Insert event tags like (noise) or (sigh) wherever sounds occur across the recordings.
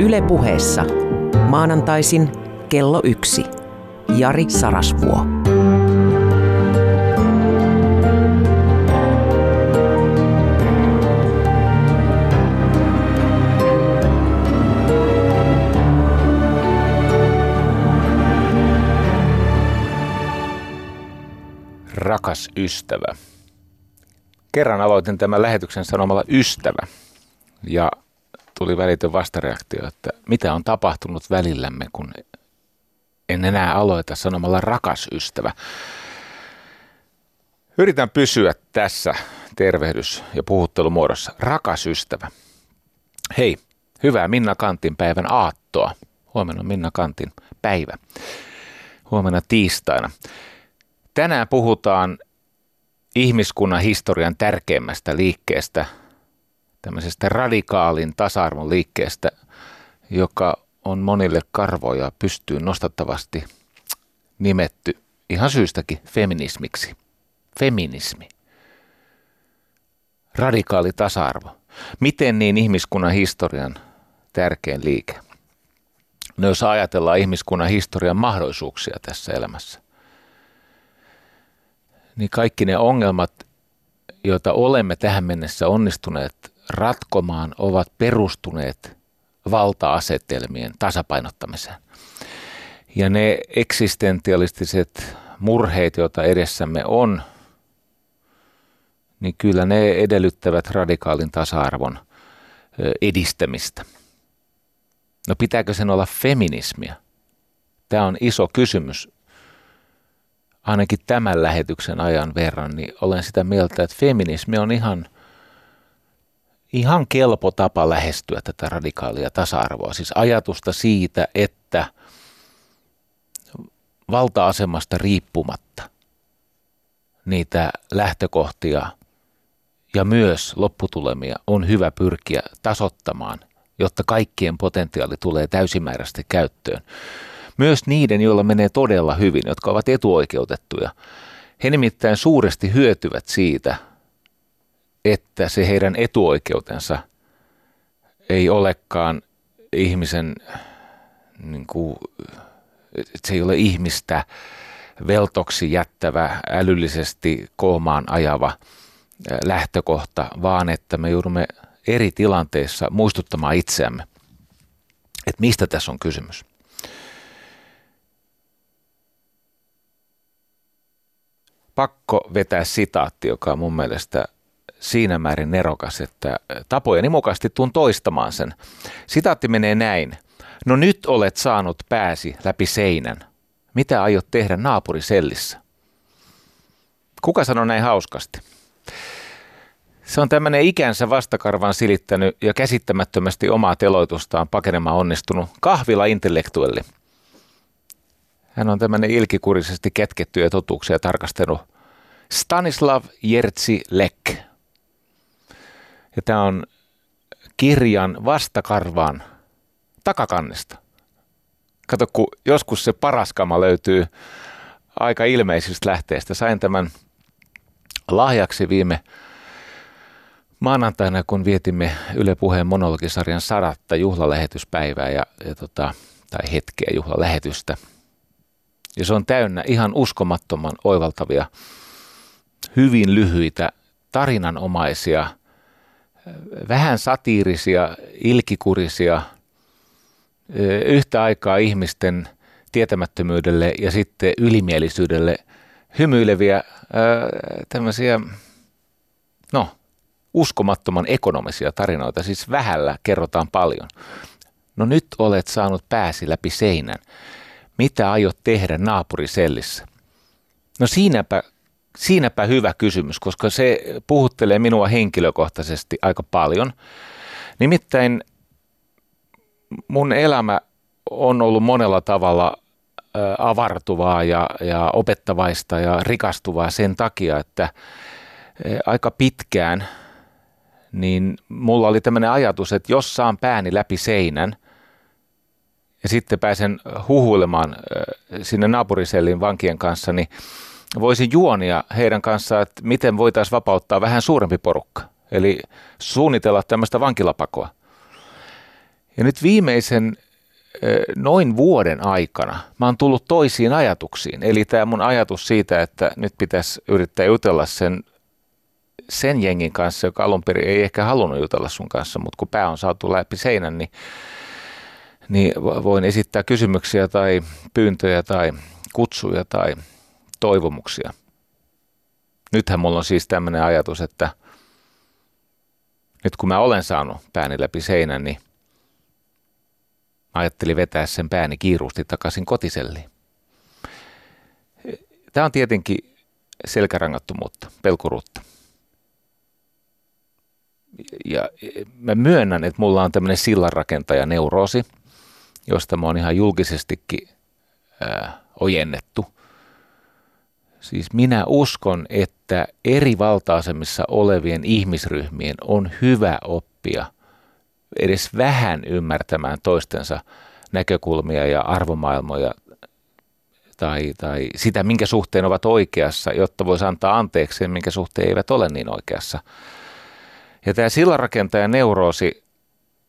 Yle puheessa maanantaisin kello yksi. Jari Sarasvuo. Rakas ystävä. Kerran aloitin tämän lähetyksen sanomalla ystävä. Ja tuli välitön vastareaktio, että mitä on tapahtunut välillämme, kun en enää aloita sanomalla rakas ystävä. Yritän pysyä tässä tervehdys- ja puhuttelumuodossa. Rakas ystävä. Hei, hyvää Minna Kantin päivän aattoa. Huomenna on Minna Kantin päivä. Huomenna tiistaina. Tänään puhutaan ihmiskunnan historian tärkeimmästä liikkeestä, tämmöisestä radikaalin tasa-arvon liikkeestä, joka on monille karvoja pystyy nostattavasti nimetty ihan syystäkin feminismiksi. Feminismi. Radikaali tasa-arvo. Miten niin ihmiskunnan historian tärkein liike? No jos ajatellaan ihmiskunnan historian mahdollisuuksia tässä elämässä, niin kaikki ne ongelmat, joita olemme tähän mennessä onnistuneet ratkomaan, ovat perustuneet valta-asetelmien tasapainottamiseen. Ja ne eksistentialistiset murheet, joita edessämme on, niin kyllä ne edellyttävät radikaalin tasa-arvon edistämistä. No pitääkö sen olla feminismiä? Tämä on iso kysymys ainakin tämän lähetyksen ajan verran, niin olen sitä mieltä, että feminismi on ihan, ihan kelpo tapa lähestyä tätä radikaalia tasa-arvoa. Siis ajatusta siitä, että valta-asemasta riippumatta niitä lähtökohtia ja myös lopputulemia on hyvä pyrkiä tasottamaan, jotta kaikkien potentiaali tulee täysimääräisesti käyttöön myös niiden, joilla menee todella hyvin, jotka ovat etuoikeutettuja. He nimittäin suuresti hyötyvät siitä, että se heidän etuoikeutensa ei olekaan ihmisen, niin kuin, se ei ole ihmistä veltoksi jättävä, älyllisesti koomaan ajava lähtökohta, vaan että me joudumme eri tilanteissa muistuttamaan itseämme, että mistä tässä on kysymys. pakko vetää sitaatti, joka on mun mielestä siinä määrin nerokas, että tapojeni mukaisesti tuun toistamaan sen. Sitaatti menee näin. No nyt olet saanut pääsi läpi seinän. Mitä aiot tehdä naapurisellissä? Kuka sanoi näin hauskasti? Se on tämmöinen ikänsä vastakarvan silittänyt ja käsittämättömästi omaa teloitustaan pakenemaan onnistunut kahvila-intellektuelli – hän on tämmöinen ilkikurisesti ketkettyjä totuuksia tarkastanut Stanislav Jertsi Lek. Ja tämä on kirjan vastakarvaan takakannesta. Kato, kun joskus se paraskama löytyy aika ilmeisistä lähteistä. Sain tämän lahjaksi viime maanantaina, kun vietimme Yle Puheen monologisarjan sadatta juhlalähetyspäivää ja, ja tota, tai hetkeä juhlalähetystä – ja se on täynnä ihan uskomattoman oivaltavia, hyvin lyhyitä, tarinanomaisia, vähän satiirisia, ilkikurisia, yhtä aikaa ihmisten tietämättömyydelle ja sitten ylimielisyydelle hymyileviä tämmöisiä, no, uskomattoman ekonomisia tarinoita, siis vähällä kerrotaan paljon. No nyt olet saanut pääsi läpi seinän mitä aiot tehdä naapurisellissä? No siinäpä, siinäpä hyvä kysymys, koska se puhuttelee minua henkilökohtaisesti aika paljon. Nimittäin mun elämä on ollut monella tavalla avartuvaa ja, ja opettavaista ja rikastuvaa sen takia, että aika pitkään niin mulla oli tämmöinen ajatus, että jos saan pääni läpi seinän – ja sitten pääsen huhuilemaan sinne naapurisellin vankien kanssa, niin voisin juonia heidän kanssaan, että miten voitaisiin vapauttaa vähän suurempi porukka. Eli suunnitella tämmöistä vankilapakoa. Ja nyt viimeisen noin vuoden aikana mä oon tullut toisiin ajatuksiin. Eli tämä mun ajatus siitä, että nyt pitäisi yrittää jutella sen, sen jengin kanssa, joka alun perin ei ehkä halunnut jutella sun kanssa, mutta kun pää on saatu läpi seinän, niin, niin voin esittää kysymyksiä tai pyyntöjä tai kutsuja tai toivomuksia. Nythän mulla on siis tämmöinen ajatus, että nyt kun mä olen saanut pääni läpi seinän, niin ajattelin vetää sen pääni kiiruusti takaisin kotiselliin. Tämä on tietenkin selkärangattomuutta, pelkuruutta. Ja mä myönnän, että mulla on tämmöinen sillanrakentaja neuroosi, josta mä oon ihan julkisestikin ää, ojennettu. Siis minä uskon, että eri valta-asemissa olevien ihmisryhmien on hyvä oppia edes vähän ymmärtämään toistensa näkökulmia ja arvomaailmoja tai, tai sitä, minkä suhteen ovat oikeassa, jotta voisi antaa anteeksi minkä suhteen eivät ole niin oikeassa. Ja tämä sillanrakentajan neuroosi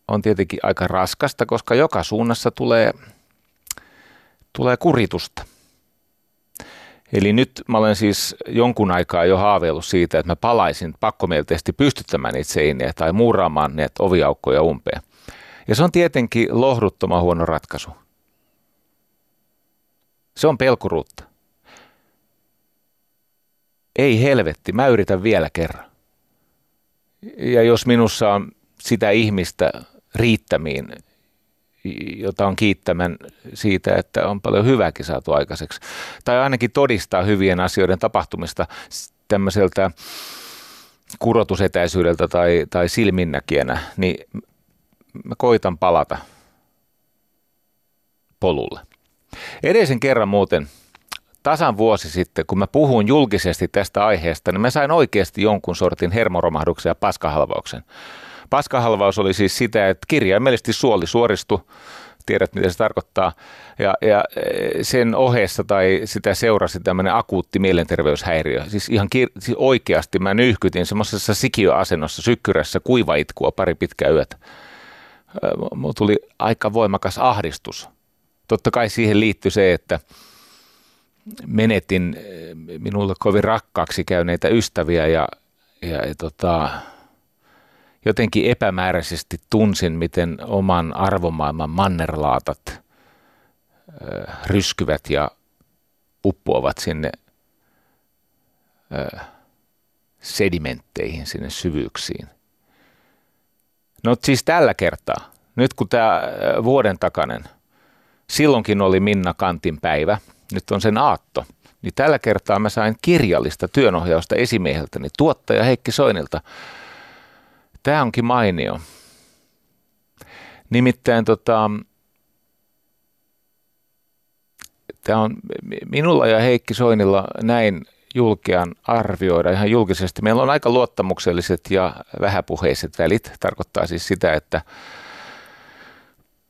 on tietenkin aika raskasta, koska joka suunnassa tulee, tulee kuritusta – Eli nyt mä olen siis jonkun aikaa jo haaveillut siitä, että mä palaisin pakkomielteisesti pystyttämään niitä seiniä tai muuraamaan ne oviaukkoja umpeen. Ja se on tietenkin lohduttoman huono ratkaisu. Se on pelkuruutta. Ei helvetti, mä yritän vielä kerran. Ja jos minussa on sitä ihmistä riittämiin, jota on kiittämän siitä, että on paljon hyvääkin saatu aikaiseksi. Tai ainakin todistaa hyvien asioiden tapahtumista tämmöiseltä kurotusetäisyydeltä tai, tai silminnäkijänä, niin mä koitan palata polulle. Edellisen kerran muuten tasan vuosi sitten, kun mä puhun julkisesti tästä aiheesta, niin mä sain oikeasti jonkun sortin hermoromahduksen ja paskahalvauksen. Paskahalvaus oli siis sitä, että kirjaimellisesti suoli suoristui, tiedät mitä se tarkoittaa, ja, ja e, sen ohessa tai sitä seurasi tämmöinen akuutti mielenterveyshäiriö. Siis ihan kir- siis oikeasti mä nyhkytin semmoisessa sikiöasennossa sykkyrässä kuivaitkua pari pitkää yötä. Mulla tuli aika voimakas ahdistus. Totta kai siihen liittyi se, että menetin minulle kovin rakkaaksi käyneitä ystäviä ja, ja, ja tota, jotenkin epämääräisesti tunsin, miten oman arvomaailman mannerlaatat ryskyvät ja uppoavat sinne sedimentteihin, sinne syvyyksiin. No siis tällä kertaa, nyt kun tämä vuoden takainen, silloinkin oli Minna Kantin päivä, nyt on sen aatto, niin tällä kertaa mä sain kirjallista työnohjausta esimieheltäni, tuottaja Heikki Soinilta, Tämä onkin mainio. Nimittäin tota, tämä on minulla ja Heikki Soinilla näin julkean arvioida ihan julkisesti. Meillä on aika luottamukselliset ja vähäpuheiset välit. Tarkoittaa siis sitä, että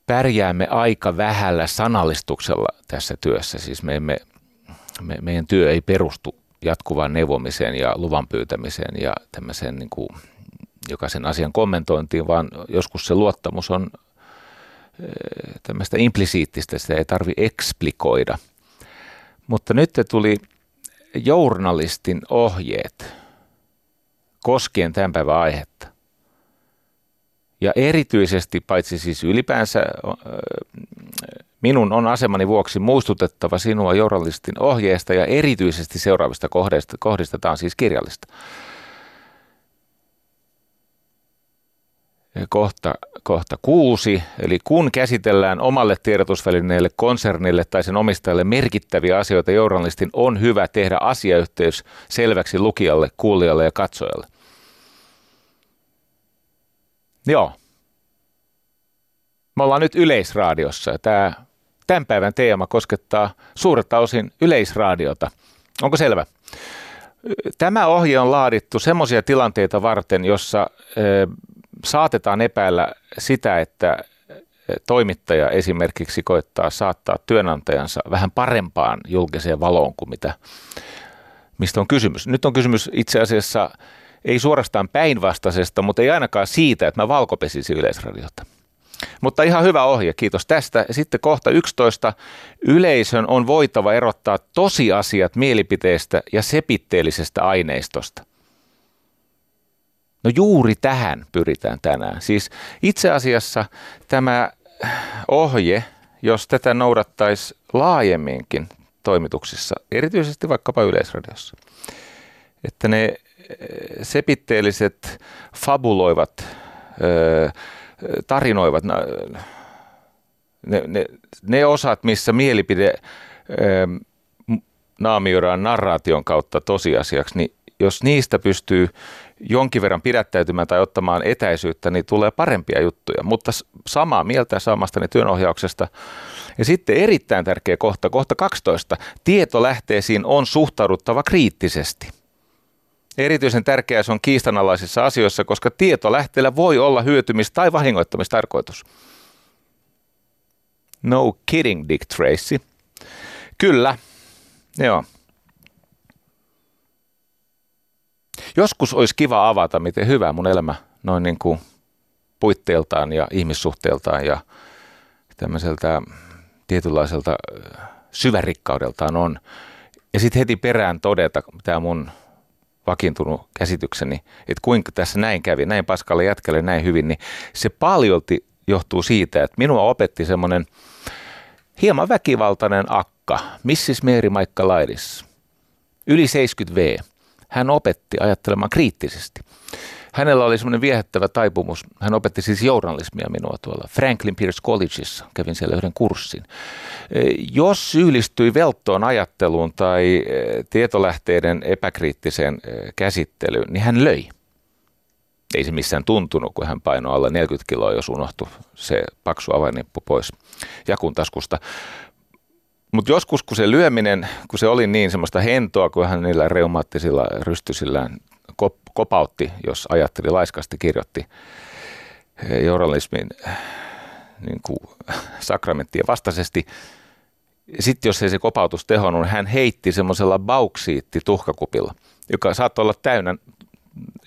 pärjäämme aika vähällä sanallistuksella tässä työssä. Siis me emme, me, meidän työ ei perustu jatkuvaan neuvomiseen ja luvan pyytämiseen ja tämmöiseen niin kuin jokaisen asian kommentointiin, vaan joskus se luottamus on eh, tämmöistä implisiittistä, sitä ei tarvi eksplikoida. Mutta nyt tuli journalistin ohjeet koskien tämän päivän aihetta. Ja erityisesti, paitsi siis ylipäänsä minun on asemani vuoksi muistutettava sinua journalistin ohjeesta ja erityisesti seuraavista kohdista, on siis kirjallista. Kohta, kohta kuusi, eli kun käsitellään omalle tiedotusvälineelle, konsernille tai sen omistajalle merkittäviä asioita, journalistin on hyvä tehdä asiayhteys selväksi lukijalle, kuulijalle ja katsojalle. Joo. Me ollaan nyt Yleisradiossa. Tämä tämän päivän teema koskettaa suurta osin Yleisradiota. Onko selvä? Tämä ohje on laadittu semmoisia tilanteita varten, jossa saatetaan epäillä sitä, että toimittaja esimerkiksi koettaa saattaa työnantajansa vähän parempaan julkiseen valoon kuin mitä, mistä on kysymys. Nyt on kysymys itse asiassa ei suorastaan päinvastaisesta, mutta ei ainakaan siitä, että mä valkopesisin yleisradiota. Mutta ihan hyvä ohje, kiitos tästä. Sitten kohta 11. Yleisön on voitava erottaa tosiasiat mielipiteestä ja sepitteellisestä aineistosta. No juuri tähän pyritään tänään. Siis itse asiassa tämä ohje, jos tätä noudattaisi laajemminkin toimituksissa, erityisesti vaikkapa Yleisradiossa, että ne sepitteelliset fabuloivat tarinoivat ne, ne, ne osat, missä mielipide naamioidaan narraation kautta tosiasiaksi, niin jos niistä pystyy jonkin verran pidättäytymään tai ottamaan etäisyyttä, niin tulee parempia juttuja. Mutta samaa mieltä saamastani työnohjauksesta. Ja sitten erittäin tärkeä kohta, kohta 12. Tietolähteisiin on suhtauduttava kriittisesti. Erityisen tärkeää se on kiistanalaisissa asioissa, koska tietolähteellä voi olla hyötymis- tai vahingoittamistarkoitus. No kidding, Dick Tracy. Kyllä, joo. Joskus olisi kiva avata, miten hyvä mun elämä noin niin kuin puitteiltaan ja ihmissuhteeltaan ja tämmöiseltä tietynlaiselta syvärikkaudeltaan on. Ja sitten heti perään todeta tämä mun vakiintunut käsitykseni, että kuinka tässä näin kävi, näin paskalle jätkälle näin hyvin, niin se paljolti johtuu siitä, että minua opetti semmoinen hieman väkivaltainen akka, Mrs. Mary Maikka Laidis, yli 70V. Hän opetti ajattelemaan kriittisesti. Hänellä oli semmoinen viehättävä taipumus. Hän opetti siis journalismia minua tuolla Franklin Pierce Collegeissa. Kävin siellä yhden kurssin. E, jos syyllistyi velttoon ajatteluun tai e, tietolähteiden epäkriittiseen e, käsittelyyn, niin hän löi. Ei se missään tuntunut, kun hän painoi alle 40 kiloa, jos unohtui se paksu avainnippu pois jakun taskusta. Mutta joskus, kun se lyöminen, kun se oli niin semmoista hentoa, kun hän niillä reumaattisilla rystysillään kopautti, jos ajatteli laiskasti, kirjoitti eh, journalismin eh, niin kuin sakramenttien vastaisesti. Sitten jos ei se kopautus tehonnut, hän heitti semmoisella bauksiitti tuhkakupilla, joka saattoi olla täynnä,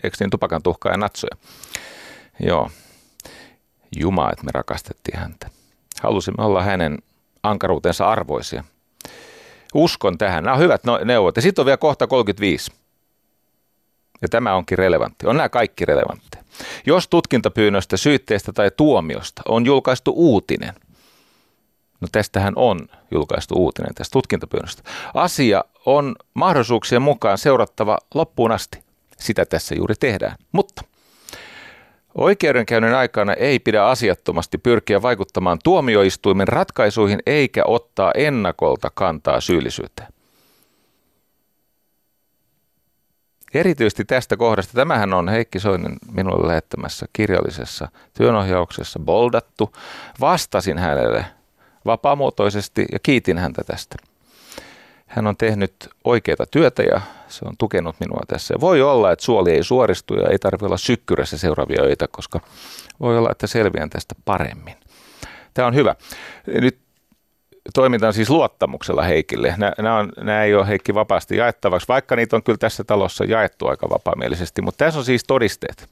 eikö niin, tupakan tuhkaa ja natsoja. Joo, Juma, että me rakastettiin häntä. Halusimme olla hänen ankaruutensa arvoisia. Uskon tähän. Nämä on hyvät no- neuvot. Ja sitten on vielä kohta 35. Ja tämä onkin relevantti. On nämä kaikki relevantteja. Jos tutkintapyynnöstä, syytteestä tai tuomiosta on julkaistu uutinen, no tästähän on julkaistu uutinen tästä tutkintapyynnöstä, asia on mahdollisuuksien mukaan seurattava loppuun asti. Sitä tässä juuri tehdään. Mutta Oikeudenkäynnin aikana ei pidä asiattomasti pyrkiä vaikuttamaan tuomioistuimen ratkaisuihin eikä ottaa ennakolta kantaa syyllisyyteen. Erityisesti tästä kohdasta, tämähän on Heikki Soinen minulle lähettämässä kirjallisessa työnohjauksessa boldattu. Vastasin hänelle vapaamuotoisesti ja kiitin häntä tästä. Hän on tehnyt oikeita työtä ja se on tukenut minua tässä. Voi olla, että suoli ei suoristu ja ei tarvitse olla sykkyrässä seuraavia öitä, koska voi olla, että selviän tästä paremmin. Tämä on hyvä. Nyt toimitaan siis luottamuksella Heikille. Nämä, on, nämä ei ole Heikki vapaasti jaettavaksi, vaikka niitä on kyllä tässä talossa jaettu aika vapaamielisesti. Mutta tässä on siis todisteet.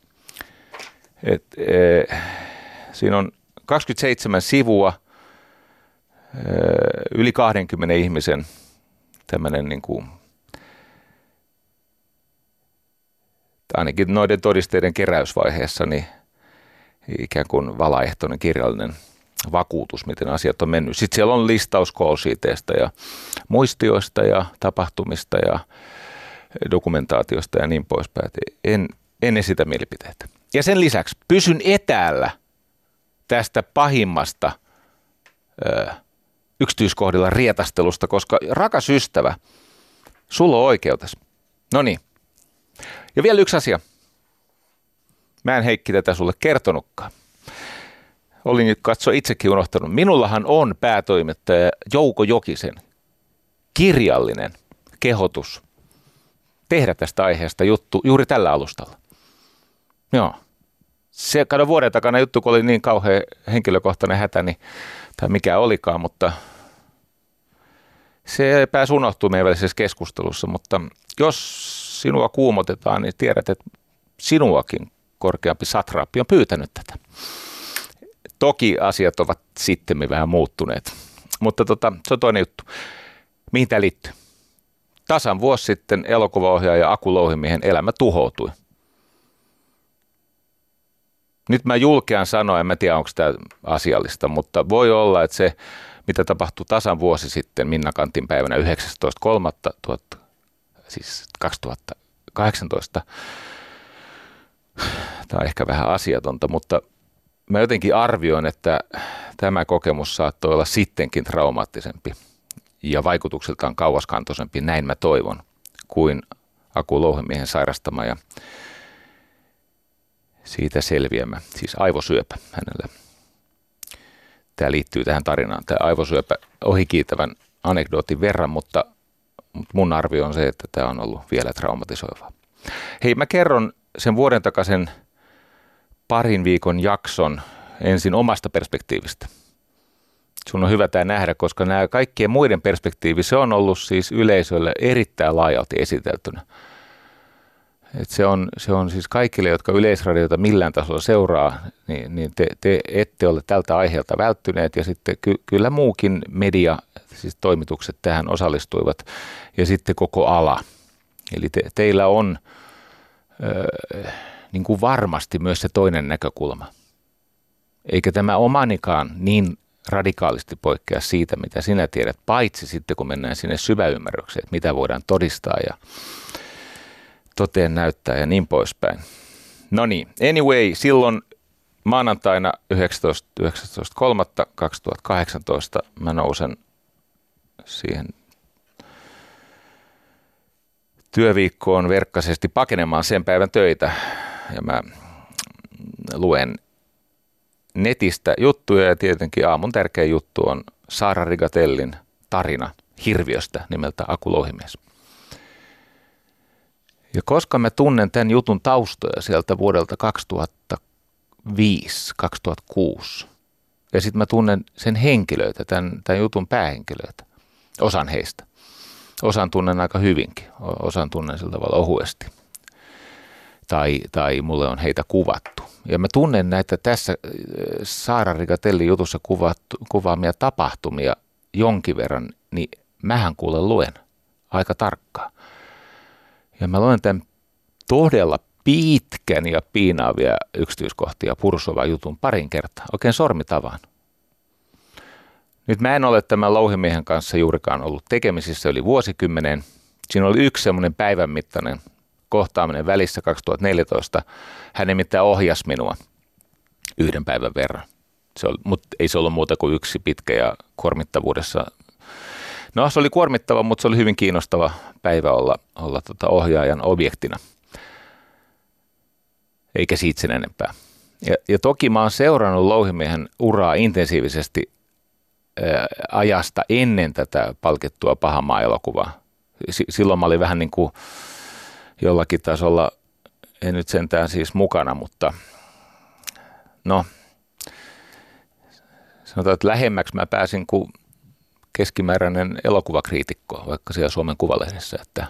Et, e, siinä on 27 sivua, e, yli 20 ihmisen tämmöinen niin kuin, ainakin noiden todisteiden keräysvaiheessa, niin ikään kuin valaehtoinen kirjallinen – vakuutus, miten asiat on mennyt. Sitten siellä on listaus koositeista ja muistioista ja tapahtumista ja dokumentaatiosta ja niin poispäin. En, en esitä mielipiteitä. Ja sen lisäksi pysyn etäällä tästä pahimmasta ö, yksityiskohdilla rietastelusta, koska rakas ystävä, sulla on oikeutes. No niin. Ja vielä yksi asia. Mä en Heikki tätä sulle kertonutkaan olin nyt katso itsekin unohtanut. Minullahan on päätoimittaja Jouko Jokisen kirjallinen kehotus tehdä tästä aiheesta juttu juuri tällä alustalla. Joo. Se, kato vuoden takana juttu, kun oli niin kauhean henkilökohtainen hätä, niin, tai mikä olikaan, mutta se pääsi unohtumaan meidän välisessä keskustelussa, mutta jos sinua kuumotetaan, niin tiedät, että sinuakin korkeampi satraappi on pyytänyt tätä Toki asiat ovat sitten vähän muuttuneet. Mutta tota, se on toinen juttu. Mihin tämä liittyy? Tasan vuosi sitten elokuvaohjaaja Aku Louhimiehen elämä tuhoutui. Nyt mä julkean sanoa, en mä tiedä onko tämä asiallista, mutta voi olla, että se, mitä tapahtui tasan vuosi sitten Minna Kantin päivänä 19.3. siis 2018, tämä on ehkä vähän asiatonta, mutta mä jotenkin arvioin, että tämä kokemus saattoi olla sittenkin traumaattisempi ja vaikutuksiltaan kauaskantoisempi, näin mä toivon, kuin Aku Louhemiehen sairastama ja siitä selviämä, siis aivosyöpä hänellä. Tämä liittyy tähän tarinaan, tämä aivosyöpä ohikiitävän anekdootin verran, mutta, mutta mun arvio on se, että tämä on ollut vielä traumatisoivaa. Hei, mä kerron sen vuoden takaisen parin viikon jakson ensin omasta perspektiivistä. Sun on hyvä tämä nähdä, koska nämä kaikkien muiden perspektiivi, se on ollut siis yleisölle erittäin laajalti esiteltynä. Et se, on, se on siis kaikille, jotka yleisradiota millään tasolla seuraa, niin, niin te, te ette ole tältä aiheelta välttyneet ja sitten ky, kyllä muukin media, siis toimitukset tähän osallistuivat ja sitten koko ala. Eli te, teillä on ö, niin kuin varmasti myös se toinen näkökulma. Eikä tämä omanikaan niin radikaalisti poikkea siitä, mitä sinä tiedät, paitsi sitten kun mennään sinne syväymmärrykseen, että mitä voidaan todistaa ja toteen näyttää ja niin poispäin. No niin, anyway, silloin maanantaina 19.3.2018 mä nousen siihen työviikkoon verkkaisesti pakenemaan sen päivän töitä ja mä luen netistä juttuja ja tietenkin aamun tärkeä juttu on Saara Rigatellin tarina hirviöstä nimeltä Aku Louhimies. Ja koska mä tunnen tämän jutun taustoja sieltä vuodelta 2005, 2006, ja sitten mä tunnen sen henkilöitä, tämän, tämän jutun päähenkilöitä, osan heistä. Osan tunnen aika hyvinkin, osan tunnen sillä tavalla ohuesti. Tai, tai mulle on heitä kuvattu. Ja mä tunnen näitä tässä äh, Saara Rigatelli jutussa kuvattu, kuvaamia tapahtumia jonkin verran, niin mähän kuulen luen aika tarkkaan. Ja mä luen tämän todella pitkän ja piinaavia yksityiskohtia pursova jutun parin kertaa, oikein sormitavaan. Nyt mä en ole tämän louhimiehen kanssa juurikaan ollut tekemisissä yli vuosikymmenen. Siinä oli yksi semmoinen päivän mittainen kohtaaminen välissä 2014. Hän nimittäin ohjasi minua yhden päivän verran. Se oli, mutta ei se ollut muuta kuin yksi pitkä ja kuormittavuudessa No se oli kuormittava, mutta se oli hyvin kiinnostava päivä olla, olla tota ohjaajan objektina. Eikä siitä sen enempää. Ja, ja toki mä oon seurannut Louhimiehen uraa intensiivisesti ää, ajasta ennen tätä palkittua pahamaa elokuvaa. S- silloin mä olin vähän niin kuin jollakin tasolla, en nyt sentään siis mukana, mutta no, sanotaan, että lähemmäksi mä pääsin, kun keskimääräinen elokuvakriitikko, vaikka siellä Suomen Kuvalehdessä, että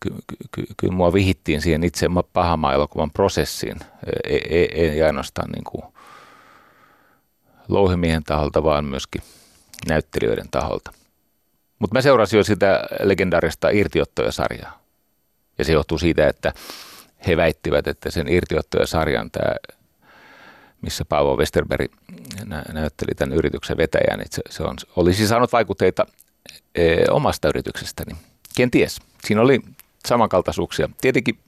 kyllä ky, ky, ky, mua vihittiin siihen itse pahamaa elokuvan prosessiin, ei, ei, ei ainoastaan niin kuin louhimiehen taholta, vaan myöskin näyttelijöiden taholta. Mutta mä seurasin jo sitä legendaarista irtiottoja-sarjaa. Ja se johtuu siitä, että he väittivät, että sen irtiottoja-sarjan tämä missä Paavo Westerberg näytteli tämän yrityksen vetäjän. Se, se on, olisi saanut vaikutteita e, omasta yrityksestäni. Kenties. Siinä oli samankaltaisuuksia. Tietenkin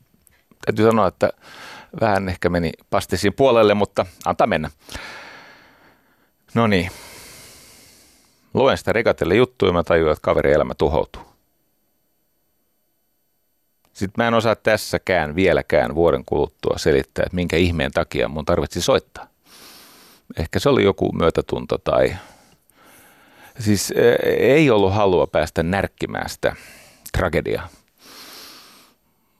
täytyy sanoa, että vähän ehkä meni pastisiin puolelle, mutta antaa mennä. No niin. Luen sitä regatelle juttuja ja mä tajuan, että kaverin elämä tuhoutuu. Sitten mä en osaa tässäkään vieläkään vuoden kuluttua selittää, että minkä ihmeen takia mun tarvitsi soittaa. Ehkä se oli joku myötätunto tai siis e, ei ollut halua päästä närkkimään sitä tragediaa.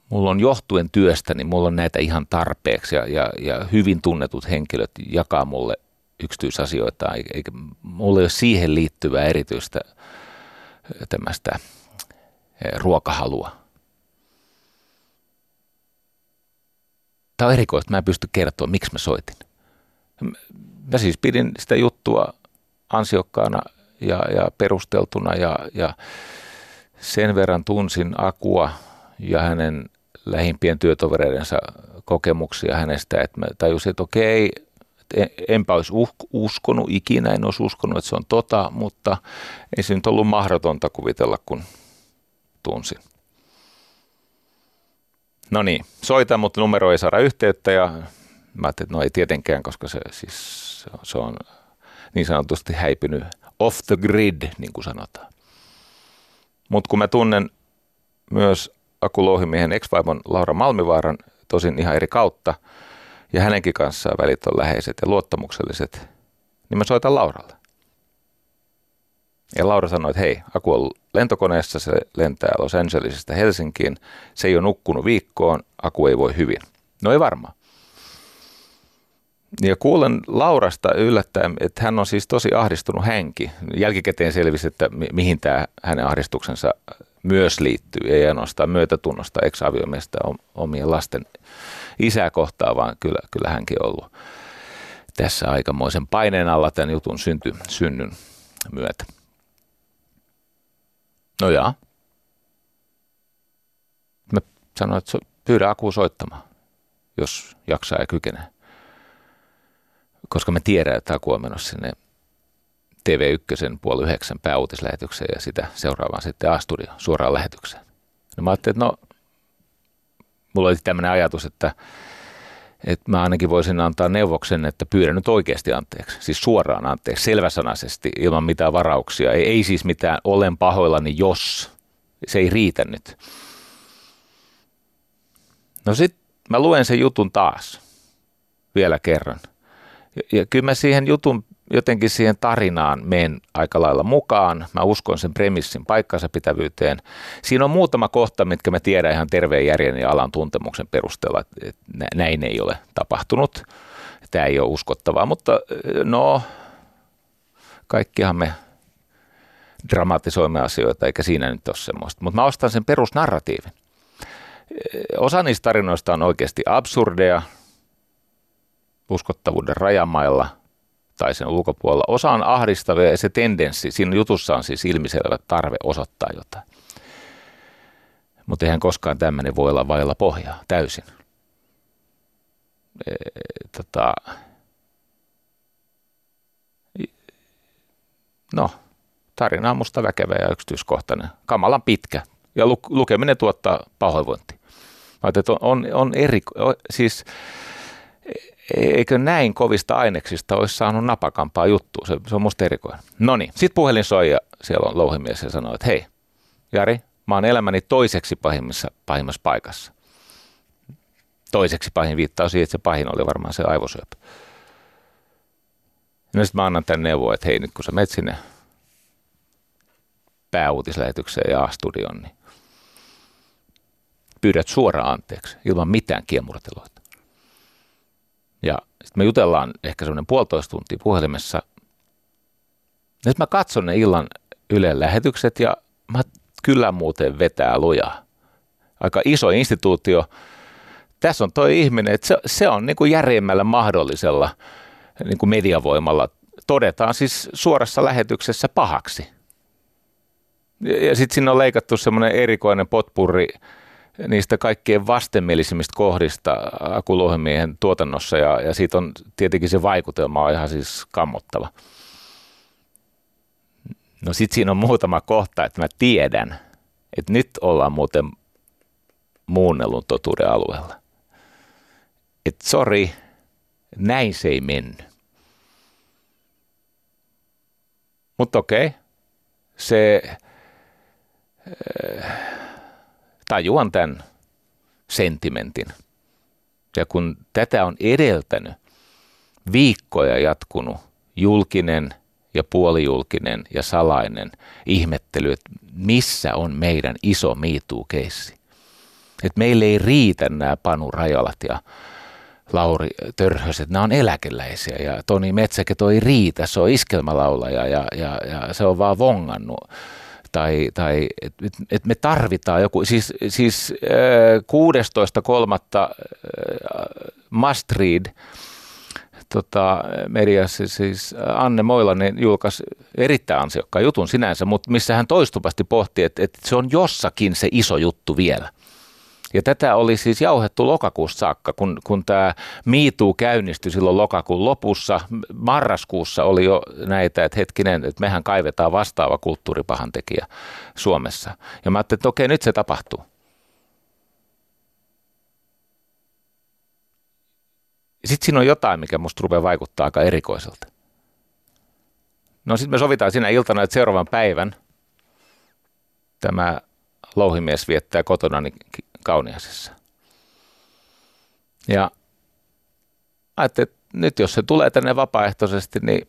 Mulla on johtuen työstäni, mulla on näitä ihan tarpeeksi ja, ja, ja hyvin tunnetut henkilöt jakaa mulle yksityisasioita, eikä mulla ei ole siihen liittyvää erityistä tämmöistä e, ruokahalua Tämä on erikoista, mä en pysty kertoa, miksi mä soitin. mä siis pidin sitä juttua ansiokkaana ja, ja perusteltuna ja, ja sen verran tunsin Akua ja hänen lähimpien työtovereidensa kokemuksia hänestä, että mä tajusin, että okei, enpä olisi uskonut ikinä, en olisi uskonut, että se on tota, mutta ei se nyt ollut mahdotonta kuvitella, kun tunsin. No niin, soita, mutta numero ei saada yhteyttä ja mä ajattelin, että no ei tietenkään, koska se, siis, se on niin sanotusti häipynyt off the grid, niin kuin sanotaan. Mutta kun mä tunnen myös Aku Louhimiehen ex-vaimon Laura Malmivaaran, tosin ihan eri kautta, ja hänenkin kanssaan välit on läheiset ja luottamukselliset, niin mä soitan Lauralle. Ja Laura sanoi, että hei, Aku on lentokoneessa, se lentää Los Angelesista Helsinkiin, se ei ole nukkunut viikkoon, Aku ei voi hyvin. No ei varmaan. Ja kuulen Laurasta yllättäen, että hän on siis tosi ahdistunut henki. Jälkikäteen selvisi, että mi- mihin tämä hänen ahdistuksensa myös liittyy. Ei ainoastaan myötätunnosta ex-aviomiestä omien lasten isää kohtaa, vaan kyllä, kyllä hänkin on ollut tässä aikamoisen paineen alla tämän jutun synty, synnyn myötä. No jaa. Mä sanoin, että pyydä Aku soittamaan, jos jaksaa ja kykenee koska me tiedän, että Aku on menossa sinne TV1 puoli yhdeksän pääuutislähetykseen ja sitä seuraavaan sitten A-studio suoraan lähetykseen. No mä ajattelin, että no, mulla oli tämmöinen ajatus, että, että mä ainakin voisin antaa neuvoksen, että pyydän nyt oikeasti anteeksi, siis suoraan anteeksi, selväsanaisesti, ilman mitään varauksia. Ei, ei siis mitään, olen pahoillani, jos. Se ei riitä nyt. No sitten mä luen sen jutun taas, vielä kerran – ja kyllä mä siihen jutun, jotenkin siihen tarinaan menen aika lailla mukaan. Mä uskon sen premissin paikkansa pitävyyteen. Siinä on muutama kohta, mitkä mä tiedän ihan terveen järjen ja alan tuntemuksen perusteella, että näin ei ole tapahtunut. Tämä ei ole uskottavaa, mutta no, kaikkihan me dramatisoimme asioita, eikä siinä nyt ole semmoista. Mutta mä ostan sen perusnarratiivin. Osa niistä tarinoista on oikeasti absurdeja, uskottavuuden rajamailla tai sen ulkopuolella. Osa on ahdistavia ja se tendenssi, siinä jutussa on siis ilmiselvä tarve osoittaa jotain. Mutta eihän koskaan tämmöinen voi olla vailla pohjaa täysin. E, tota, no, tarina on musta väkevä ja yksityiskohtainen. Kamalan pitkä ja lu- lukeminen tuottaa pahoinvointi. Mä että on, on, on eri, siis eikö näin kovista aineksista olisi saanut napakampaa juttua? Se, se on musta erikoinen. No niin, sitten puhelin soi ja siellä on louhimies ja sanoo, että hei, Jari, mä oon elämäni toiseksi pahimmassa, pahimmassa paikassa. Toiseksi pahin viittaa siihen, että se pahin oli varmaan se aivosyöpä. No sitten mä annan tämän neuvon, että hei nyt kun sä menet sinne pääuutislähetykseen ja A-studioon, niin pyydät suoraan anteeksi ilman mitään kiemurteluita. Ja sitten me jutellaan ehkä semmoinen puolitoista tuntia puhelimessa. Nyt mä katson ne illan Ylen lähetykset ja mä kyllä muuten vetää lujaa. Aika iso instituutio. Tässä on toi ihminen, että se, se on niin kuin järjemmällä mahdollisella niin kuin mediavoimalla todetaan siis suorassa lähetyksessä pahaksi. Ja, ja sitten siinä on leikattu semmoinen erikoinen potpurri niistä kaikkien vastenmielisimmistä kohdista Akulohemiehen tuotannossa ja, ja siitä on tietenkin se vaikutelma on ihan siis kammottava. No sit siinä on muutama kohta, että mä tiedän, että nyt ollaan muuten muunnellun totuuden alueella. Että sori, näin se ei mennyt. Mutta okei, okay. se... Äh, tajuan tämän sentimentin. Ja kun tätä on edeltänyt viikkoja jatkunut julkinen ja puolijulkinen ja salainen ihmettely, että missä on meidän iso miituu-keissi. Että meille ei riitä nämä Panu Rajalat ja Lauri Törhöset, nämä on eläkeläisiä ja Toni Metsäke toi riitä, se on iskelmälaulaja ja, ja, ja se on vaan vongannut tai, tai että et me tarvitaan joku, siis, siis äh, 16.3. Äh, must read tota, mediassa siis Anne Moilanen julkaisi erittäin ansiokkaan jutun sinänsä, mutta missä hän toistuvasti pohti, että, että se on jossakin se iso juttu vielä. Ja tätä oli siis jauhettu lokakuussa saakka, kun, kun tämä miituu käynnistyi silloin lokakuun lopussa. Marraskuussa oli jo näitä, että hetkinen, että mehän kaivetaan vastaava kulttuuripahantekijä Suomessa. Ja mä ajattelin, että okei, nyt se tapahtuu. Sitten siinä on jotain, mikä musta rupeaa vaikuttaa aika erikoiselta. No sitten me sovitaan siinä iltana, että seuraavan päivän tämä louhimies viettää kotona Kauniasessa. Ja ajattelin, että nyt jos se tulee tänne vapaaehtoisesti, niin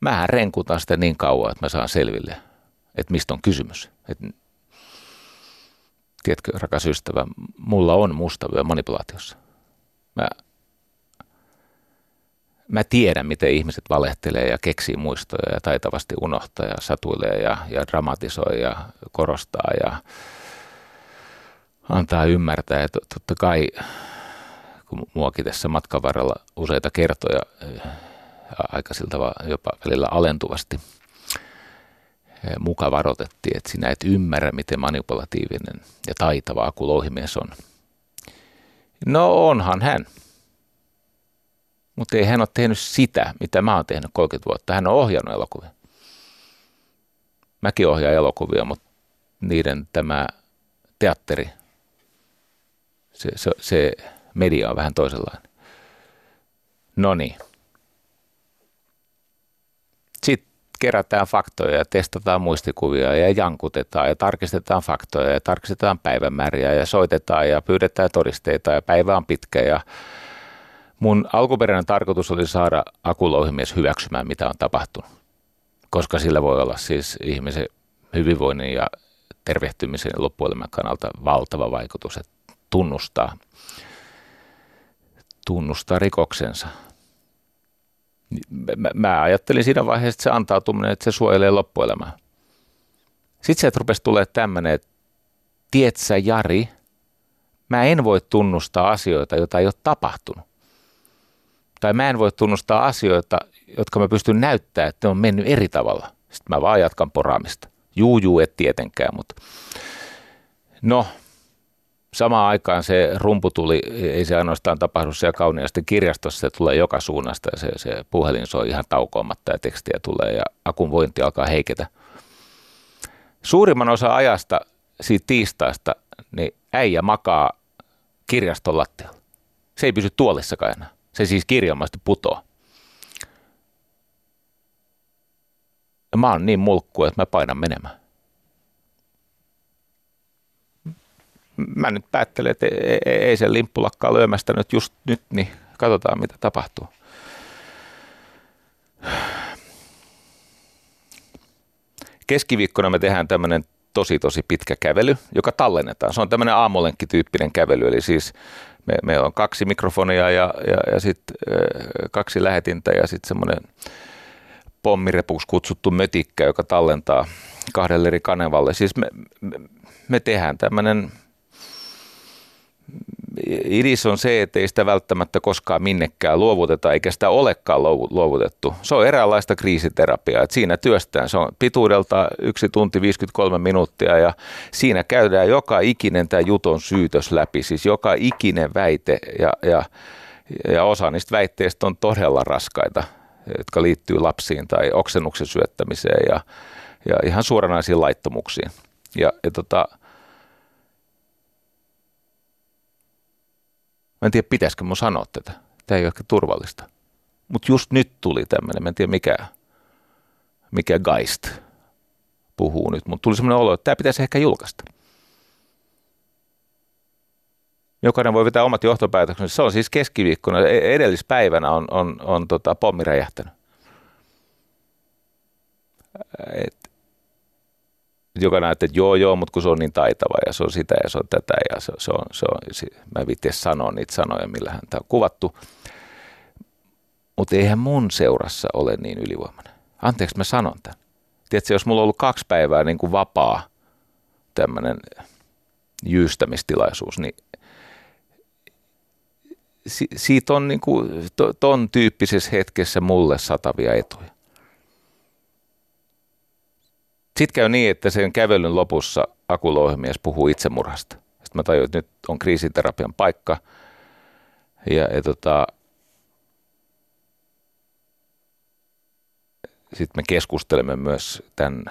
mä renkutan sitä niin kauan, että mä saan selville, että mistä on kysymys. Et, tiedätkö, rakas ystävä, mulla on musta manipulaatiossa. Mä, mä tiedän, miten ihmiset valehtelee ja keksii muistoja ja taitavasti unohtaa ja satuilee ja, ja dramatisoi ja korostaa ja antaa ymmärtää, että totta kai kun muakin tässä matkan varrella useita kertoja aika siltä jopa välillä alentuvasti muka varoitettiin, että sinä et ymmärrä, miten manipulatiivinen ja taitava Aku Louhimies on. No onhan hän. Mutta ei hän ole tehnyt sitä, mitä mä oon tehnyt 30 vuotta. Hän on ohjannut elokuvia. Mäkin ohjaan elokuvia, mutta niiden tämä teatteri se, se, se media on vähän toisenlainen. No niin. Sitten kerätään faktoja ja testataan muistikuvia ja jankutetaan ja tarkistetaan faktoja ja tarkistetaan päivämääriä ja soitetaan ja pyydetään todisteita ja päivä on pitkä ja mun alkuperäinen tarkoitus oli saada akulouhimies hyväksymään, mitä on tapahtunut, koska sillä voi olla siis ihmisen hyvinvoinnin ja tervehtymisen loppuelämän kannalta valtava vaikutus, että tunnustaa, tunnustaa rikoksensa. Mä, mä ajattelin siinä vaiheessa, että se antautuminen, että se suojelee loppuelämää. Sitten se rupesi tulee tämmöinen, että tietsä Jari, mä en voi tunnustaa asioita, joita ei ole tapahtunut. Tai mä en voi tunnustaa asioita, jotka mä pystyn näyttämään, että ne on mennyt eri tavalla. Sitten mä vaan jatkan poraamista. Juu, juu, et tietenkään, mutta no, samaan aikaan se rumpu tuli, ei se ainoastaan tapahdu siellä kauniasti kirjastossa, se tulee joka suunnasta ja se, se puhelin soi ihan taukoamatta ja tekstiä tulee ja akun vointi alkaa heiketä. Suurimman osa ajasta siitä tiistaista, niin äijä makaa kirjaston lattialla. Se ei pysy tuolissakaan enää. Se siis kirjallisesti putoaa. Ja mä oon niin mulkku, että mä painan menemään. Mä nyt päättelen, että ei se limppu lakkaa lyömästä nyt just nyt, niin katsotaan mitä tapahtuu. Keskiviikkona me tehdään tämmöinen tosi tosi pitkä kävely, joka tallennetaan. Se on tämmöinen aamulenkkityyppinen kävely, eli siis me, me on kaksi mikrofonia ja, ja, ja sitten kaksi lähetintä ja sitten semmoinen pommirepuksi kutsuttu mötikkä, joka tallentaa kahdelle eri kanavalle. Siis me, me, me tehdään tämmöinen idis on se, että ei sitä välttämättä koskaan minnekään luovuteta, eikä sitä olekaan luovutettu. Se on eräänlaista kriisiterapiaa, että siinä työstään. Se on pituudelta yksi tunti 53 minuuttia ja siinä käydään joka ikinen tämä juton syytös läpi, siis joka ikinen väite ja, ja, ja osa niistä väitteistä on todella raskaita, jotka liittyy lapsiin tai oksennuksen syöttämiseen ja, ja ihan suoranaisiin laittomuksiin. Ja, ja tota, Mä en tiedä, pitäisikö mun sanoa tätä. Tämä ei ole ehkä turvallista. Mutta just nyt tuli tämmöinen, mä en tiedä mikä, mikä Geist puhuu nyt, mutta tuli semmoinen olo, että tämä pitäisi ehkä julkaista. Jokainen voi vetää omat johtopäätöksensä. Se on siis keskiviikkona, e-, edellispäivänä on, on, on tota, pommi räjähtänyt. Et joka näyttää, että joo joo, mutta kun se on niin taitava ja se on sitä ja se on tätä ja se, se on, se on se, mä en viitti sanoa niitä sanoja, millä häntä on kuvattu. Mutta eihän mun seurassa ole niin ylivoimainen. Anteeksi, mä sanon tämän. Tiedätkö, jos mulla on ollut kaksi päivää niin kuin vapaa tämmöinen jyystämistilaisuus, niin si, siitä on niin kuin, to, ton tyyppisessä hetkessä mulle satavia etuja. Sitten käy niin, että sen kävelyn lopussa akulouhimies puhuu itsemurhasta. Sitten mä tajuin, että nyt on kriisiterapian paikka. Ja, ja tota, sitten me keskustelemme myös tämän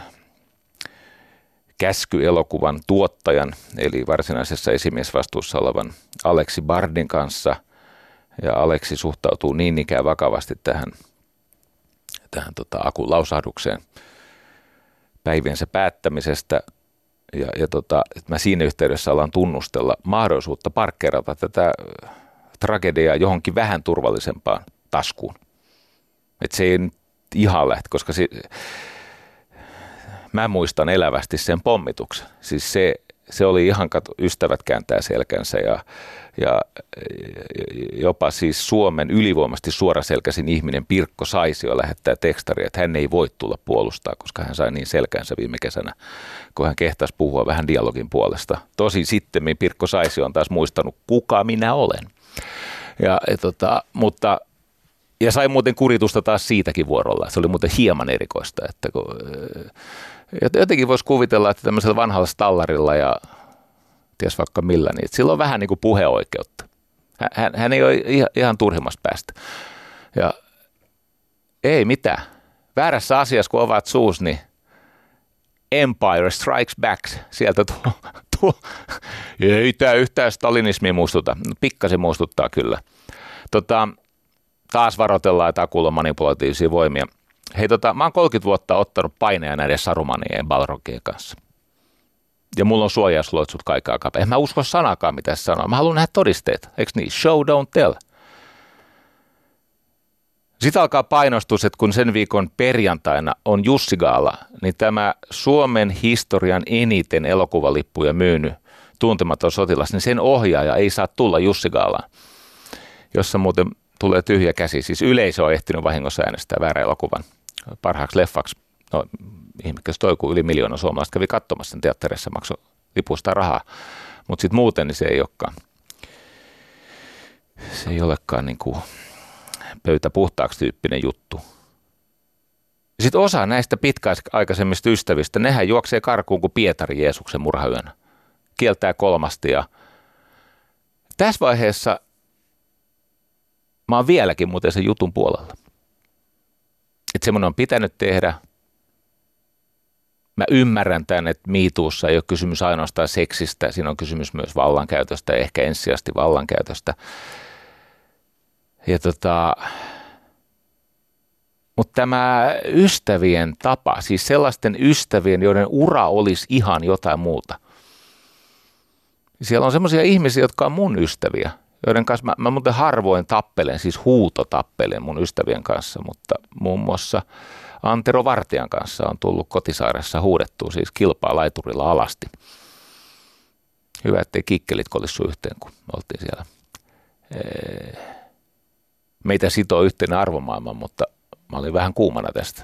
käskyelokuvan tuottajan, eli varsinaisessa esimiesvastuussa olevan Aleksi Bardin kanssa. Ja Aleksi suhtautuu niin ikään vakavasti tähän, tähän tota, akulausahdukseen päiviensä päättämisestä. Ja, ja tota, että mä siinä yhteydessä alan tunnustella mahdollisuutta parkkeerata tätä tragediaa johonkin vähän turvallisempaan taskuun. Että se ei ihan lähti, koska se, mä muistan elävästi sen pommituksen. Siis se, se oli ihan, kato, ystävät kääntää selkänsä ja, ja jopa siis Suomen ylivoimasti suoraselkäisin ihminen Pirkko Saisio lähettää tekstari, että hän ei voi tulla puolustaa, koska hän sai niin selkänsä viime kesänä, kun hän kehtasi puhua vähän dialogin puolesta. Tosi sitten Pirkko Saisio on taas muistanut, kuka minä olen. Ja, ja tota, mutta ja sai muuten kuritusta taas siitäkin vuorolla. Se oli muuten hieman erikoista, että kun, jotenkin voisi kuvitella, että tämmöisellä vanhalla stallarilla ja ties vaikka millä, niin sillä on vähän niin kuin puheoikeutta. Hän, hän ei ole ihan, ihan turhimmasta päästä. Ja ei mitään. Väärässä asiassa, kun ovat suus, niin Empire Strikes Back. Sieltä tuo, tuo. ei tämä yhtään stalinismia muistuta. Pikkasen muistuttaa kyllä. Tota, taas varoitellaan, että akulla manipulatiivisia voimia. Hei, tota, mä oon 30 vuotta ottanut paineja näiden sarumanien balrogien kanssa. Ja mulla on suojausloitsut kaikki aikaa. En mä usko sanakaan, mitä se sanoo. Mä haluan nähdä todisteet. Eikö niin? Show, don't tell. Sitten alkaa painostus, että kun sen viikon perjantaina on Jussi Gaala, niin tämä Suomen historian eniten elokuvalippuja myynyt tuntematon sotilas, niin sen ohjaaja ei saa tulla Jussi Gaalaan, jossa muuten tulee tyhjä käsi. Siis yleisö on ehtinyt vahingossa äänestää väärä elokuvan parhaaksi leffaksi. No, ihmikäs toi, kun yli miljoona suomalaista kävi katsomassa sen teatterissa, maksoi lipusta rahaa. Mutta sitten muuten niin se ei olekaan, se ei olekaan niin kuin pöytä puhtaaksi tyyppinen juttu. Sitten osa näistä pitkäaikaisemmista ystävistä, nehän juoksee karkuun kuin Pietari Jeesuksen murhayönä. Kieltää kolmasti ja tässä vaiheessa mä oon vieläkin muuten sen jutun puolella. Että semmoinen on pitänyt tehdä. Mä ymmärrän tämän, että miituussa ei ole kysymys ainoastaan seksistä, siinä on kysymys myös vallankäytöstä, ehkä ensisijaisesti vallankäytöstä. Ja tota, mutta tämä ystävien tapa, siis sellaisten ystävien, joiden ura olisi ihan jotain muuta. Siellä on semmoisia ihmisiä, jotka on mun ystäviä – joiden kanssa mä, mä muuten harvoin tappelen, siis huutotappelen mun ystävien kanssa, mutta muun muassa Antero Vartijan kanssa on tullut kotisaaressa huudettua siis kilpaa laiturilla alasti. Hyvä, ettei kikkelit kolissu yhteen, kun oltiin siellä. Meitä sitoo yhteen arvomaailma, mutta mä olin vähän kuumana tästä.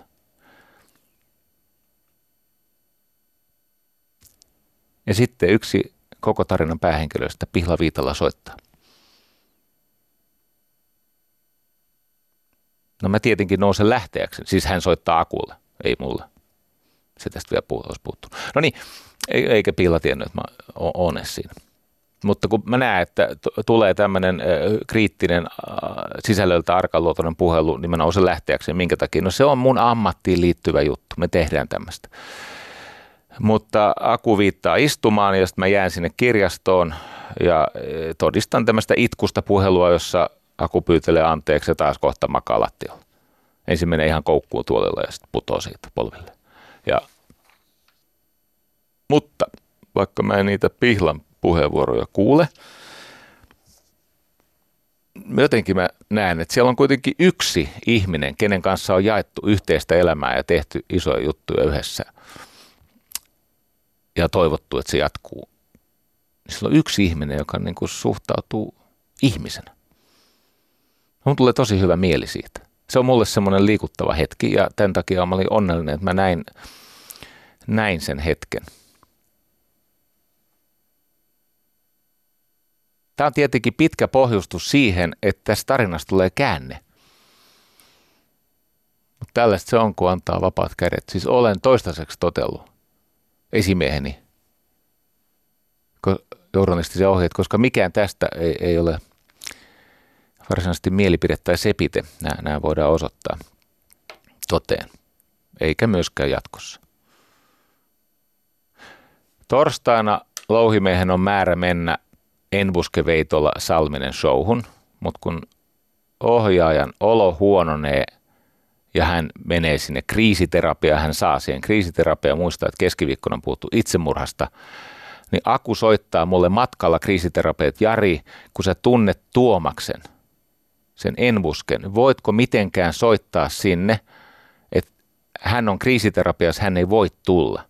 Ja sitten yksi koko tarinan päähenkilöistä Pihla Viitala soittaa. No mä tietenkin nousen lähteäksi. Siis hän soittaa akulle, ei mulle. Se tästä vielä puhut, olisi puhuttu. No niin, eikä Pilla tiennyt, että mä oon siinä. Mutta kun mä näen, että t- tulee tämmöinen kriittinen äh, sisällöltä arkaluotoinen puhelu, niin mä nousen lähteäkseen. Minkä takia? No se on mun ammattiin liittyvä juttu. Me tehdään tämmöistä. Mutta Aku viittaa istumaan ja sitten mä jään sinne kirjastoon ja todistan tämmöistä itkusta puhelua, jossa Aku pyytelee anteeksi ja taas kohta makaa lattialla. Ensin menee ihan koukkuun tuolella ja sitten putoo siitä polville. Ja, mutta vaikka mä en niitä pihlan puheenvuoroja kuule, jotenkin mä näen, että siellä on kuitenkin yksi ihminen, kenen kanssa on jaettu yhteistä elämää ja tehty isoja juttuja yhdessä ja toivottu, että se jatkuu. Siellä on yksi ihminen, joka niin kuin suhtautuu ihmisenä. Mun tulee tosi hyvä mieli siitä. Se on mulle semmoinen liikuttava hetki ja tämän takia mä olin onnellinen, että mä näin, näin sen hetken. Tämä on tietenkin pitkä pohjustus siihen, että tästä tarinasta tulee käänne. Mutta tällaista se on, kun antaa vapaat kädet. Siis olen toistaiseksi totellut esimieheni journalistisia ohjeet, koska mikään tästä ei, ei ole varsinaisesti mielipide tai sepite. Nämä, nämä voidaan osoittaa toteen, eikä myöskään jatkossa. Torstaina louhimiehen on määrä mennä Enbuskeveitolla Salminen showhun, mutta kun ohjaajan olo huononee ja hän menee sinne kriisiterapiaan, hän saa siihen kriisiterapiaan, muistaa, että keskiviikkona on puhuttu itsemurhasta, niin Aku soittaa mulle matkalla kriisiterapeut Jari, kun sä tunnet Tuomaksen, sen Enbusken, voitko mitenkään soittaa sinne, että hän on kriisiterapiassa, hän ei voi tulla.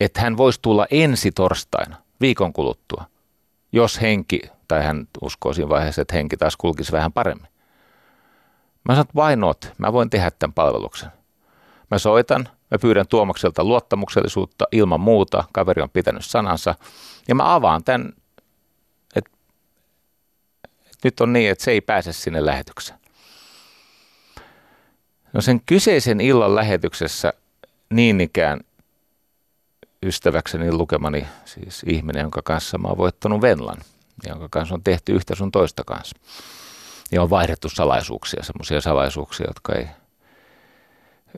Että hän voisi tulla ensi torstaina, viikon kuluttua, jos henki, tai hän uskoo siinä vaiheessa, että henki taas kulkisi vähän paremmin. Mä sanon, why not? Mä voin tehdä tämän palveluksen. Mä soitan, mä pyydän Tuomakselta luottamuksellisuutta ilman muuta, kaveri on pitänyt sanansa, ja mä avaan tämän, nyt on niin, että se ei pääse sinne lähetykseen. No sen kyseisen illan lähetyksessä niin ikään ystäväkseni lukemani siis ihminen, jonka kanssa mä oon voittanut Venlan, jonka kanssa on tehty yhtä sun toista kanssa. Ja on vaihdettu salaisuuksia, semmoisia salaisuuksia, jotka, ei,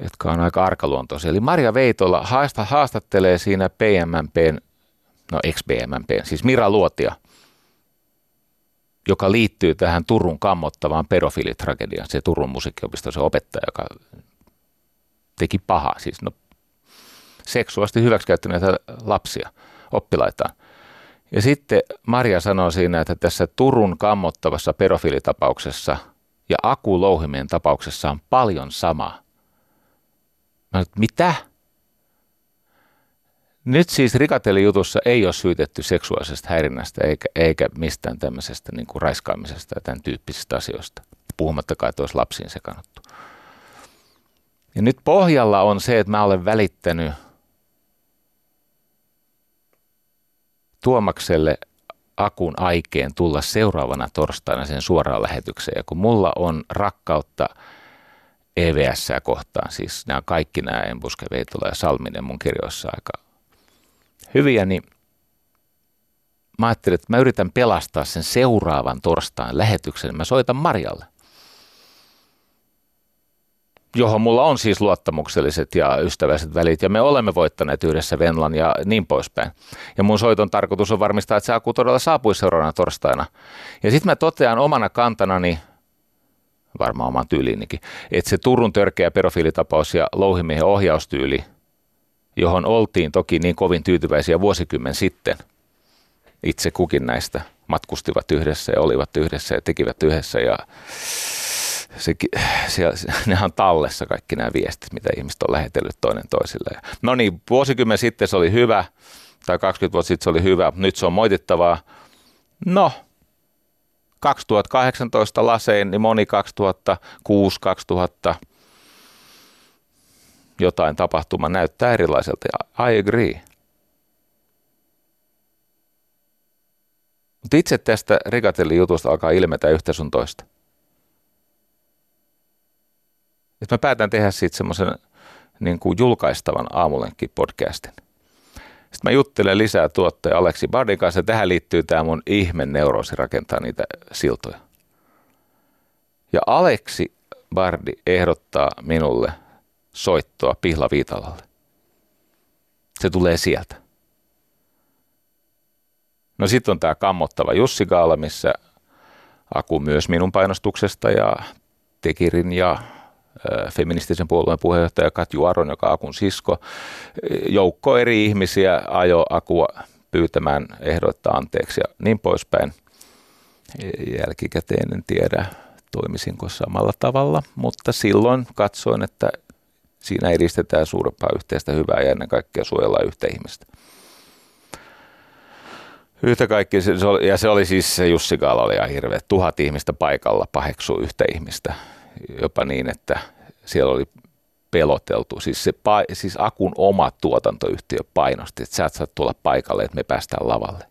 jotka on aika arkaluontoisia. Eli Maria Veitola haasta, haastattelee siinä PMMPn, no ex-PMMP, siis Mira Luotia, joka liittyy tähän Turun kammottavaan pedofilitragediaan. Se Turun musiikkiopisto, se opettaja, joka teki pahaa, siis no seksuaalisesti hyväksikäyttäneitä lapsia, oppilaitaan. Ja sitten Maria sanoo siinä, että tässä Turun kammottavassa pedofilitapauksessa ja Aku Louhimien tapauksessa on paljon samaa. Mä sanoin, mitä? Nyt siis rikatelijutussa ei ole syytetty seksuaalisesta häirinnästä eikä, eikä mistään tämmöisestä niin kuin raiskaamisesta ja tämän tyyppisistä asioista, puhumattakaan, että olisi lapsiin sekannuttu. Ja nyt pohjalla on se, että mä olen välittänyt Tuomakselle akun aikeen tulla seuraavana torstaina sen suoraan lähetykseen. Ja kun mulla on rakkautta EVS kohtaan, siis nämä kaikki nämä Embuske, Veitola ja Salminen mun kirjoissa aika hyviä, niin mä ajattelin, että mä yritän pelastaa sen seuraavan torstain lähetyksen. Mä soitan Marjalle johon mulla on siis luottamukselliset ja ystävälliset välit, ja me olemme voittaneet yhdessä Venlan ja niin poispäin. Ja mun soiton tarkoitus on varmistaa, että se Aku todella saapuisi seuraavana torstaina. Ja sitten mä totean omana kantanani, varmaan oman tyyliinikin, että se Turun törkeä pedofiilitapaus ja louhimiehen ohjaustyyli, johon oltiin toki niin kovin tyytyväisiä vuosikymmen sitten, itse kukin näistä matkustivat yhdessä ja olivat yhdessä ja tekivät yhdessä ja se, siellä, ne on tallessa kaikki nämä viestit, mitä ihmiset on lähetellyt toinen toisilleen. No niin, vuosikymmen sitten se oli hyvä, tai 20 vuotta sitten se oli hyvä, nyt se on moitittavaa. No, 2018 lasein, niin moni 2006, 2000 jotain tapahtuma näyttää erilaiselta. I agree. Mutta itse tästä Rigatelli jutusta alkaa ilmetä yhtä sun toista. että mä päätän tehdä siitä semmoisen niin kuin julkaistavan aamulenkin podcastin. Sitten mä juttelen lisää tuottaja Aleksi Bardin kanssa ja tähän liittyy tämä mun ihme neuroosi rakentaa niitä siltoja. Ja Aleksi Bardi ehdottaa minulle soittoa Pihla Viitalalle. Se tulee sieltä. No sitten on tämä kammottava Jussi Gaala, missä Aku myös minun painostuksesta ja Tekirin ja feministisen puolueen puheenjohtaja Katju Aron, joka Akun sisko. Joukko eri ihmisiä ajo Akua pyytämään ehdoittaa anteeksi ja niin poispäin. Jälkikäteen en tiedä, toimisinko samalla tavalla, mutta silloin katsoin, että siinä edistetään suurempaa yhteistä hyvää ja ennen kaikkea suojellaan yhtä ihmistä. Yhtä kaikki, se oli, ja se oli siis se Jussi Gaala oli ihan hirveä. Tuhat ihmistä paikalla paheksuu yhtä ihmistä jopa niin, että siellä oli peloteltu. Siis, se, siis Akun oma tuotantoyhtiö painosti, että sä et saa tulla paikalle, että me päästään lavalle.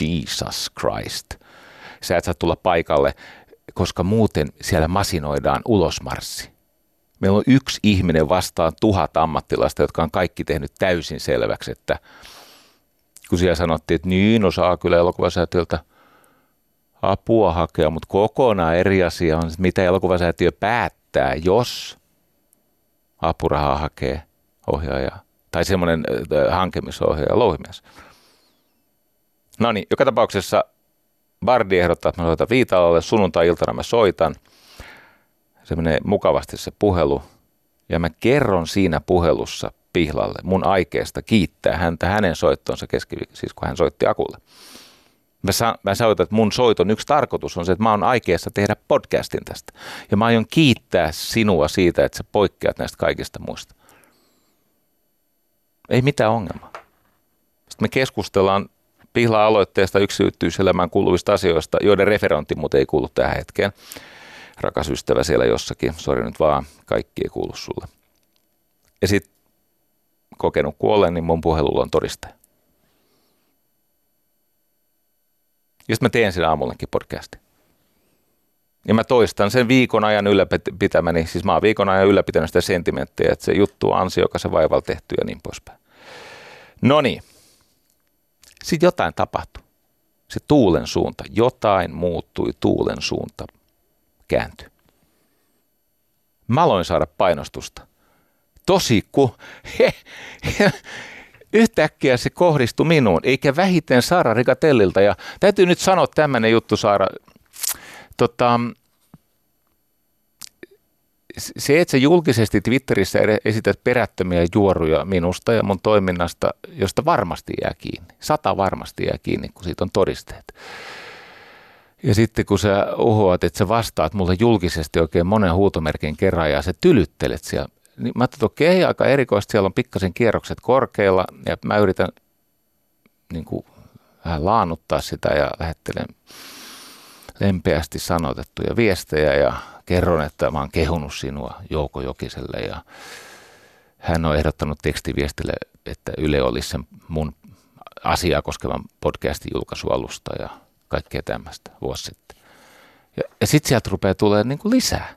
Jesus Christ. Sä et saa tulla paikalle, koska muuten siellä masinoidaan ulosmarssi. Meillä on yksi ihminen vastaan tuhat ammattilasta, jotka on kaikki tehnyt täysin selväksi, että kun siellä sanottiin, että niin osaa kyllä elokuvasäätiöltä apua hakea, mutta kokonaan eri asia on, mitä elokuvasäätiö päättää, jos apurahaa hakee ohjaaja tai semmoinen hankemisohjaaja, louhimies. No niin, joka tapauksessa Bardi ehdottaa, että mä soitan Viitalalle, sunnuntai-iltana mä soitan. Se menee mukavasti se puhelu. Ja mä kerron siinä puhelussa Pihlalle mun aikeesta kiittää häntä hänen soittonsa keskiviikko, siis kun hän soitti Akulle. Mä, sa- mä että mun soiton yksi tarkoitus on se, että mä oon aikeessa tehdä podcastin tästä. Ja mä aion kiittää sinua siitä, että sä poikkeat näistä kaikista muista. Ei mitään ongelmaa. Sitten me keskustellaan Pihla-aloitteesta yksityiselämään kuuluvista asioista, joiden referointi mutta ei kuulu tähän hetkeen. Rakas ystävä siellä jossakin, sori nyt vaan, kaikki ei kuulu sulle. Ja sitten kokenut kuolleen, niin mun puhelulla on todistaja. Ja sitten mä teen siinä aamullekin podcastin. Ja mä toistan sen viikon ajan ylläpitämäni, siis mä oon viikon ajan ylläpitänyt sitä sentimenttiä, että se juttu on ansiokas vaivalla tehty ja niin poispäin. No niin, sitten jotain tapahtui. Se tuulen suunta, jotain muuttui, tuulen suunta kääntyi. Mä aloin saada painostusta. Tosi ku, yhtäkkiä se kohdistui minuun, eikä vähiten Saara Rikatellilta. Ja täytyy nyt sanoa tämmöinen juttu, Saara. Tota, se, että sä julkisesti Twitterissä esität perättömiä juoruja minusta ja mun toiminnasta, josta varmasti jää kiinni. Sata varmasti jää kiinni, kun siitä on todisteet. Ja sitten kun sä uhoat, että sä vastaat mulle julkisesti oikein monen huutomerkin kerran ja sä tylyttelet siellä, niin mä ajattelin, että okei, aika erikoista, siellä on pikkasen kierrokset korkeilla ja mä yritän niin kuin, vähän laannuttaa sitä ja lähettelen lempeästi sanotettuja viestejä ja kerron, että mä oon kehunut sinua Jouko Jokiselle ja hän on ehdottanut tekstiviestille, että Yle olisi sen mun asiaa koskevan podcastin julkaisualusta ja kaikkea tämmöistä vuosi sitten. Ja, ja sitten sieltä rupeaa tulemaan niin kuin lisää.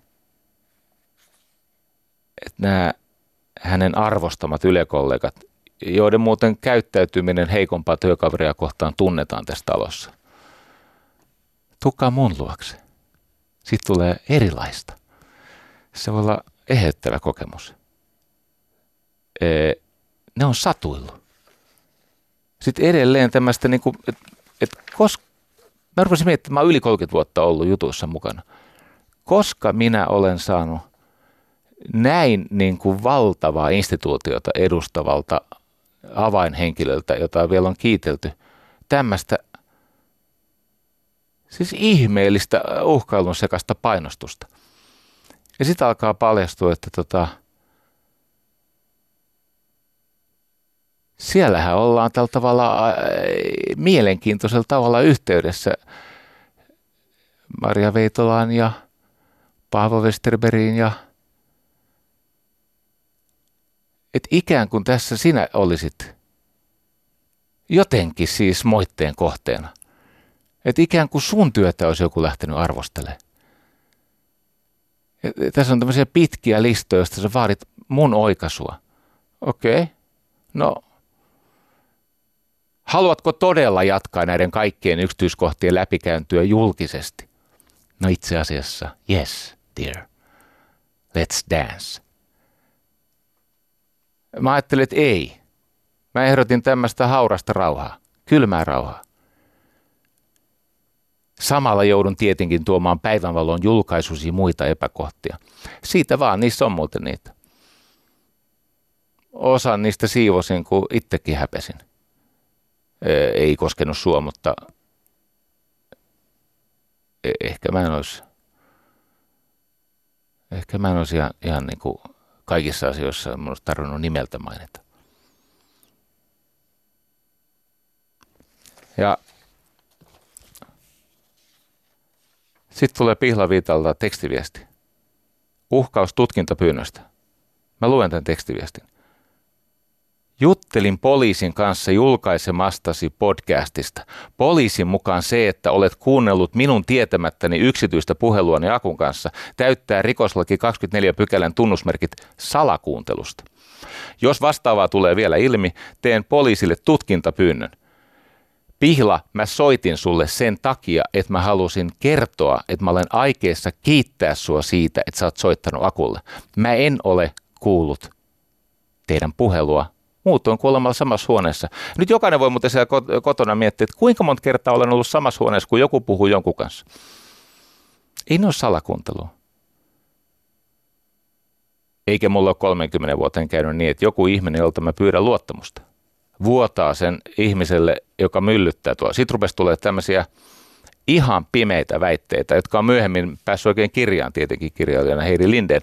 Että nämä hänen arvostamat ylekollegat, joiden muuten käyttäytyminen heikompaa työkaveria kohtaan tunnetaan tässä talossa. Tukkaa mun luokse siitä tulee erilaista. Se voi olla eheyttävä kokemus. Ne on satuillut. Sitten edelleen tämmöistä, niin että et koska, mä rupesin miettimään, että mä oon yli 30 vuotta ollut jutuissa mukana. Koska minä olen saanut näin niin kuin valtavaa instituutiota edustavalta avainhenkilöltä, jota vielä on kiitelty, tämmöistä Siis ihmeellistä uhkailun sekasta painostusta. Ja sitten alkaa paljastua, että tota, siellähän ollaan tällä tavalla äh, mielenkiintoisella tavalla yhteydessä Maria Veitolaan ja Paavo Westerbergiin ja että ikään kuin tässä sinä olisit jotenkin siis moitteen kohteena – että ikään kuin sun työtä olisi joku lähtenyt arvostelemaan. Ja tässä on tämmöisiä pitkiä listoja, joista sä vaadit mun oikaisua. Okei, okay. no haluatko todella jatkaa näiden kaikkien yksityiskohtien läpikäyntyä julkisesti? No itse asiassa, yes, dear. Let's dance. Mä ajattelin, että ei. Mä ehdotin tämmöistä haurasta rauhaa, kylmää rauhaa. Samalla joudun tietenkin tuomaan päivänvalon julkaisusi muita epäkohtia. Siitä vaan, niissä on muuten niitä. Osa niistä siivosin, kun itsekin häpesin. Ei koskenut sua, mutta e, ehkä mä en olisi, ehkä mä en olisi ihan, ihan niin kuin kaikissa asioissa mun olisi tarvinnut nimeltä mainita. Ja Sitten tulee Pihlaviitalta tekstiviesti. Uhkaus tutkintapyynnöstä. Mä luen tämän tekstiviestin. Juttelin poliisin kanssa julkaisemastasi podcastista. Poliisin mukaan se, että olet kuunnellut minun tietämättäni yksityistä puheluani Akun kanssa, täyttää rikoslaki 24 pykälän tunnusmerkit salakuuntelusta. Jos vastaavaa tulee vielä ilmi, teen poliisille tutkintapyynnön. Pihla, mä soitin sulle sen takia, että mä halusin kertoa, että mä olen aikeessa kiittää sua siitä, että sä oot soittanut Akulle. Mä en ole kuullut teidän puhelua muutoin kuin olemalla samassa huoneessa. Nyt jokainen voi muuten siellä kotona miettiä, että kuinka monta kertaa olen ollut samassa huoneessa, kun joku puhuu jonkun kanssa. Ei ne ole salakuuntelua. Eikä mulla ole 30 vuoteen käynyt niin, että joku ihminen, jolta mä pyydän luottamusta, vuotaa sen ihmiselle, joka myllyttää tuolla. Sitten rupesi tulee tämmöisiä ihan pimeitä väitteitä, jotka on myöhemmin päässyt oikein kirjaan tietenkin kirjailijana Heidi Linden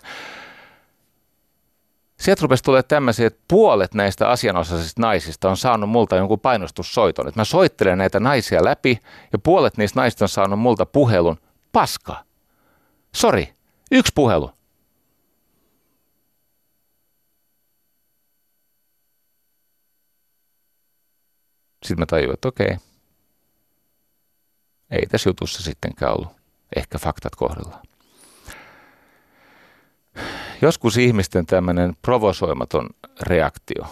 sieltä rupesi tulee tämmöisiä, että puolet näistä asianosaisista naisista on saanut multa jonkun painostussoiton. Että mä soittelen näitä naisia läpi ja puolet niistä naisista on saanut multa puhelun. Paska. Sori, yksi puhelu. Sitten mä tajuin, että okei, ei tässä jutussa sittenkään ollut ehkä faktat kohdallaan. Joskus ihmisten tämmöinen provosoimaton reaktio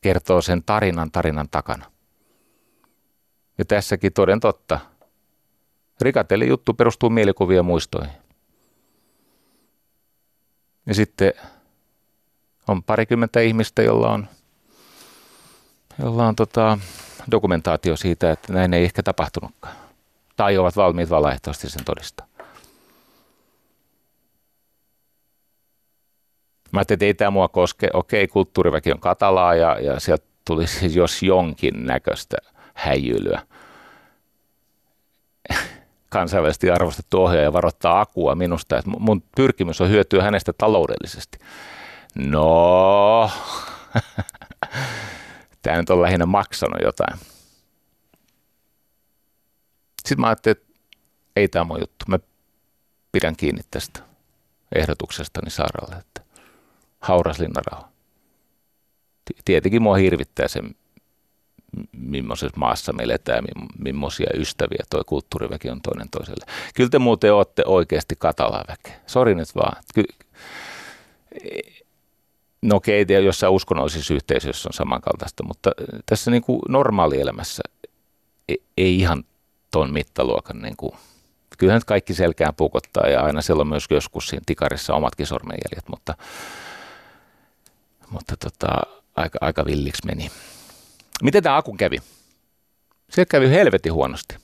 kertoo sen tarinan tarinan takana. Ja tässäkin toden totta. Rikateli juttu perustuu mielikuvia muistoihin. Ja sitten on parikymmentä ihmistä, jolla on, jolla on tota, dokumentaatio siitä, että näin ei ehkä tapahtunutkaan. Tai ovat valmiit valaehtoisesti sen todistaa. Mä ajattelin, että ei tämä mua koske. Okei, kulttuuriväki on katalaa ja, ja sieltä tulisi siis jos jonkin näköistä häijylyä. Kansainvälisesti arvostettu ohjaaja varoittaa Akua minusta, että mun pyrkimys on hyötyä hänestä taloudellisesti. No, (laughs) tämä nyt on lähinnä maksanut jotain. Sitten mä ajattelin, että ei tämä mun juttu. Mä pidän kiinni tästä ehdotuksestani Saaralle, että hauras linnarauha. Tietenkin mua hirvittää se, millaisessa maassa me eletään, millaisia ystäviä tuo kulttuuriväki on toinen toiselle. Kyllä te muuten olette oikeasti katalaa väkeä. Sori nyt vaan. Ky- no okei, okay, jossain uskonnollisissa yhteisöissä on samankaltaista, mutta tässä niin kuin normaalielämässä ei, ei ihan tuon mittaluokan niin kuin, kyllähän kaikki selkään pukottaa ja aina siellä on myös joskus siinä tikarissa omatkin sormenjäljet, mutta mutta tota, aika, aika villiksi meni. Miten tämä akun kävi? Se kävi helvetin huonosti.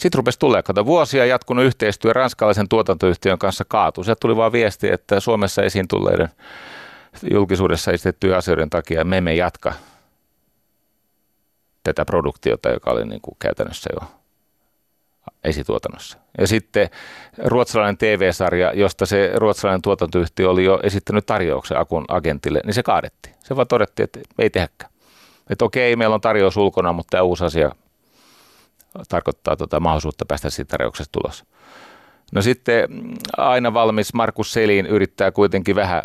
Sitten rupesi tulee, kato vuosia jatkunut yhteistyö ranskalaisen tuotantoyhtiön kanssa kaatui. Sieltä tuli vaan viesti, että Suomessa esiin tulleiden julkisuudessa esitettyjen asioiden takia me emme jatka tätä produktiota, joka oli niin kuin käytännössä jo esituotannossa. Ja sitten ruotsalainen TV-sarja, josta se ruotsalainen tuotantoyhtiö oli jo esittänyt tarjouksen Akun agentille, niin se kaadettiin. Se vaan todettiin, että ei tehäkään. Että okei, meillä on tarjous ulkona, mutta tämä uusi asia tarkoittaa tota mahdollisuutta päästä siitä tarjouksesta tulos. No sitten aina valmis Markus Selin yrittää kuitenkin vähän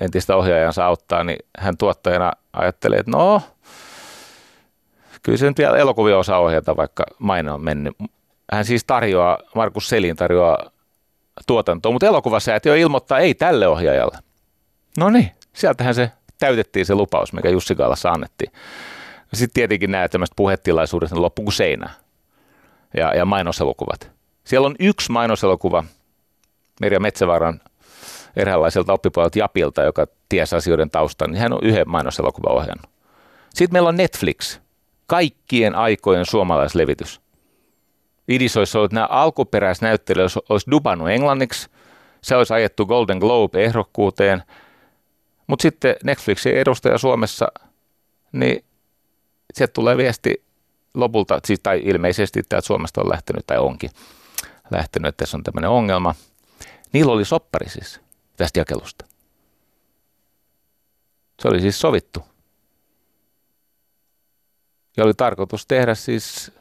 entistä ohjaajansa auttaa, niin hän tuottajana ajattelee, että no, kyllä se nyt vielä elokuvia osaa ohjata, vaikka maine on mennyt hän siis tarjoaa, Markus Selin tarjoaa tuotantoa, mutta elokuvasäätiö ilmoittaa ei tälle ohjaajalle. No niin, sieltähän se täytettiin se lupaus, mikä Jussi Kaalassa annettiin. Sitten tietenkin nämä tämmöiset puhetilaisuudet loppu kuin seinä ja, ja mainoselokuvat. Siellä on yksi mainoselokuva Merja Metsävaaran eräänlaiselta oppipuolelta Japilta, joka tiesi asioiden taustan, niin hän on yhden mainoselokuvan ohjannut. Sitten meillä on Netflix, kaikkien aikojen suomalaislevitys. Idis olisi ollut nämä alkuperäisnäyttelijät, olisi dubannut englanniksi, se olisi ajettu Golden Globe-ehdokkuuteen, mutta sitten Netflixin edustaja Suomessa, niin sieltä tulee viesti lopulta, siis, tai ilmeisesti että Suomesta on lähtenyt, tai onkin lähtenyt, että tässä on tämmöinen ongelma. Niillä oli soppari siis tästä jakelusta. Se oli siis sovittu. Ja oli tarkoitus tehdä siis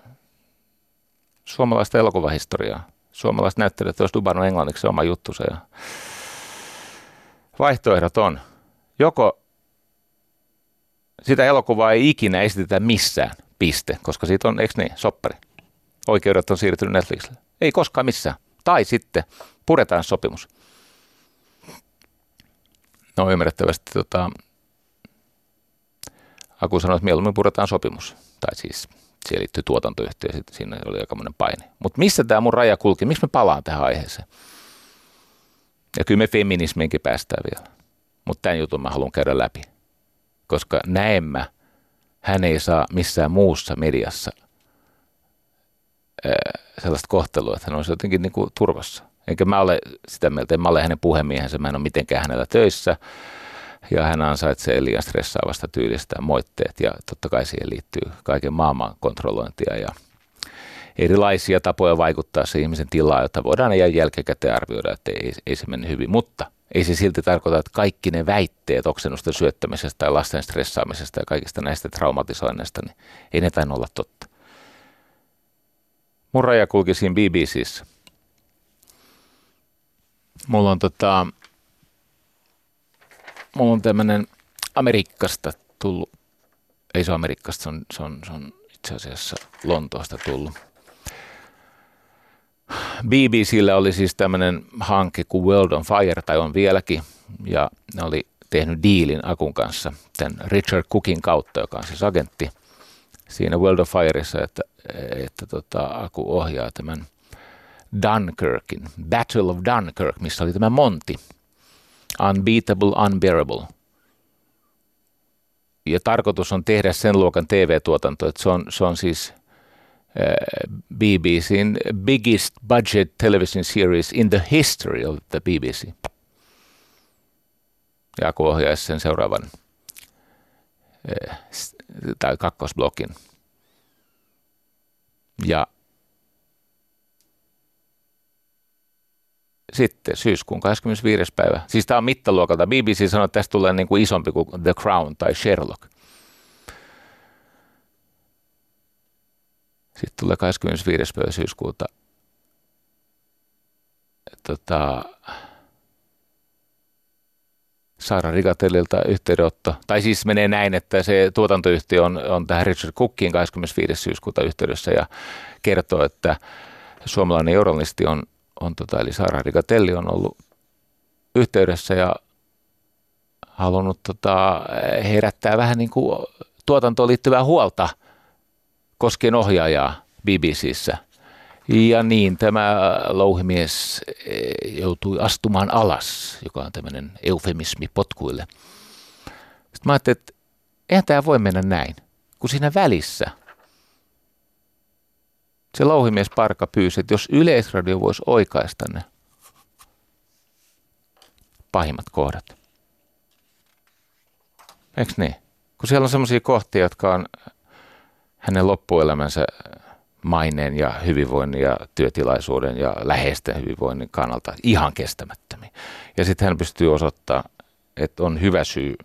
suomalaista elokuvahistoriaa. Suomalaiset näyttelijät olisi dubannut englanniksi oma juttusa ja vaihtoehdot on. joko sitä elokuvaa ei ikinä esitetä missään, piste, koska siitä on, eikö niin, soppari. Oikeudet on siirtynyt Netflixille. Ei koskaan missään. Tai sitten puretaan sopimus. No ymmärrettävästi tota, Aku sanoi, että mieluummin puretaan sopimus. Tai siis siihen liittyy tuotantoyhtiö, sitten siinä oli aikamoinen paine. Mutta missä tämä mun raja kulki? Miksi me palaan tähän aiheeseen? Ja kyllä me feminismiinkin päästään vielä. Mutta tämän jutun mä haluan käydä läpi. Koska näemmä hän ei saa missään muussa mediassa sellaista kohtelua, että hän olisi jotenkin niin kuin turvassa. Enkä mä ole sitä mieltä, en mä ole hänen puhemiehensä, mä en ole mitenkään hänellä töissä. Ja hän ansaitsee liian stressaavasta tyylistä moitteet ja totta kai siihen liittyy kaiken maailman kontrollointia ja erilaisia tapoja vaikuttaa se ihmisen tilaan, jotta voidaan ihan jälkikäteen arvioida, että ei, ei se mene hyvin. Mutta ei se silti tarkoita, että kaikki ne väitteet oksennusten syöttämisestä ja lasten stressaamisesta ja kaikista näistä traumatisoinneista, niin ei ne tainnut olla totta. Mun raja kulki siinä BBCissä. Mulla on tota, mulla on tämmönen Amerikkasta tullut, ei se ole Amerikkasta, se on, se on, se on itse asiassa Lontoosta tullut. BBCllä oli siis tämmöinen hanke kuin World on Fire, tai on vieläkin, ja ne oli tehnyt diilin Akun kanssa, tämän Richard Cookin kautta, joka on siis agentti siinä World of Fireissa, että, että tota, Aku ohjaa tämän Dunkirkin, Battle of Dunkirk, missä oli tämä Monti, Unbeatable, Unbearable. Ja tarkoitus on tehdä sen luokan TV-tuotanto, että se on, se on siis BBCn biggest budget television series in the history of the BBC. Ja kun ohjaisi sen seuraavan tai kakkosblokin. Ja sitten syyskuun 25. päivä. Siis tämä on mittaluokalta. BBC sanoi, että tästä tulee niin kuin isompi kuin The Crown tai Sherlock. Sitten tulee 25. päivä syyskuuta. Tota, Saara Rigatellilta yhteydenotto. Tai siis menee näin, että se tuotantoyhtiö on, on tähän Richard Cookiin 25. syyskuuta yhteydessä ja kertoo, että suomalainen journalisti on on tota, eli Sara Rigatelli on ollut yhteydessä ja halunnut tota, herättää vähän niin kuin tuotantoon liittyvää huolta koskien ohjaajaa BBCissä. Ja niin tämä louhimies eh, joutui astumaan alas, joka on tämmöinen eufemismi potkuille. Sitten mä ajattelin, että eihän tämä voi mennä näin, kun siinä välissä – se louhimies Parka pyysi, että jos Yleisradio voisi oikaista ne pahimmat kohdat. Eikö niin? Kun siellä on sellaisia kohtia, jotka on hänen loppuelämänsä maineen ja hyvinvoinnin ja työtilaisuuden ja läheisten hyvinvoinnin kannalta ihan kestämättömiä. Ja sitten hän pystyy osoittamaan, että on hyvä syy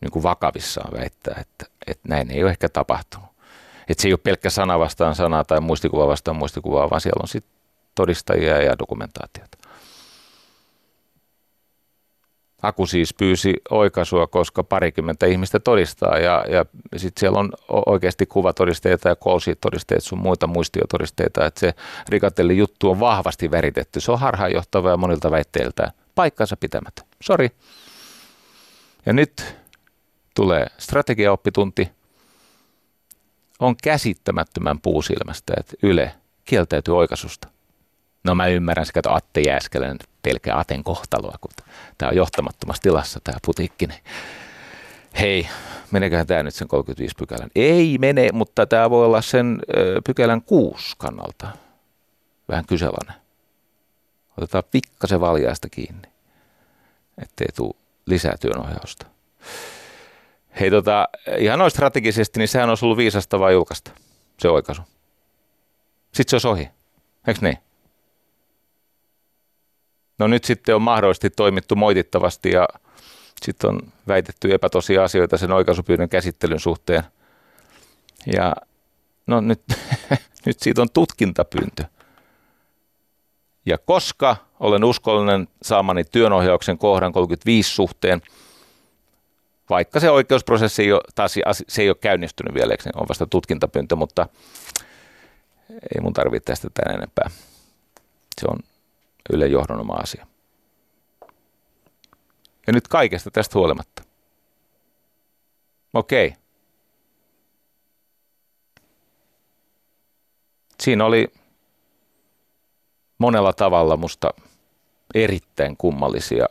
niin kuin vakavissaan väittää, että, että näin ei ole ehkä tapahtunut. Että se ei ole pelkkä sana vastaan sana tai muistikuva vastaan muistikuvaa, vaan siellä on sitten todistajia ja dokumentaatiota. Aku siis pyysi oikaisua, koska parikymmentä ihmistä todistaa ja, ja sitten siellä on oikeasti kuvatodisteita ja todisteita sun muita muistiotodisteita, että se rikatelli juttu on vahvasti väritetty. Se on harhaanjohtava ja monilta väitteiltä paikkansa pitämättä. Sori. Ja nyt tulee strategiaoppitunti – on käsittämättömän puusilmästä, että Yle kieltäytyy oikaisusta. No mä ymmärrän sekä, että Atte Jääskelän pelkää Aten kohtaloa, kun tämä on johtamattomassa tilassa tämä putiikki. Niin hei, meneköhän tämä nyt sen 35 pykälän? Ei mene, mutta tämä voi olla sen pykälän kuusi kannalta vähän kyselainen. Otetaan pikkasen valjaista kiinni, ettei tule lisää työnohjausta. Hei tota, ihan noin strategisesti, niin sehän olisi ollut viisastavaa julkaista, se oikaisu. Sitten se olisi ohi, eikö niin? No nyt sitten on mahdollisesti toimittu moitittavasti ja sitten on väitetty epätosia asioita sen oikaisupyynnön käsittelyn suhteen. Ja no nyt, (laughs) nyt siitä on tutkintapyyntö. Ja koska olen uskollinen saamani työnohjauksen kohdan 35 suhteen – Vaikka se oikeusprosessi ei ole, taas se ei ole käynnistynyt vielä, se on vasta tutkintapyyntö, mutta ei mun tarvitse tästä tämän enempää. Se on Yle johdon oma asia. Ja nyt kaikesta tästä huolimatta. Okei. Siinä oli monella tavalla musta erittäin kummallisia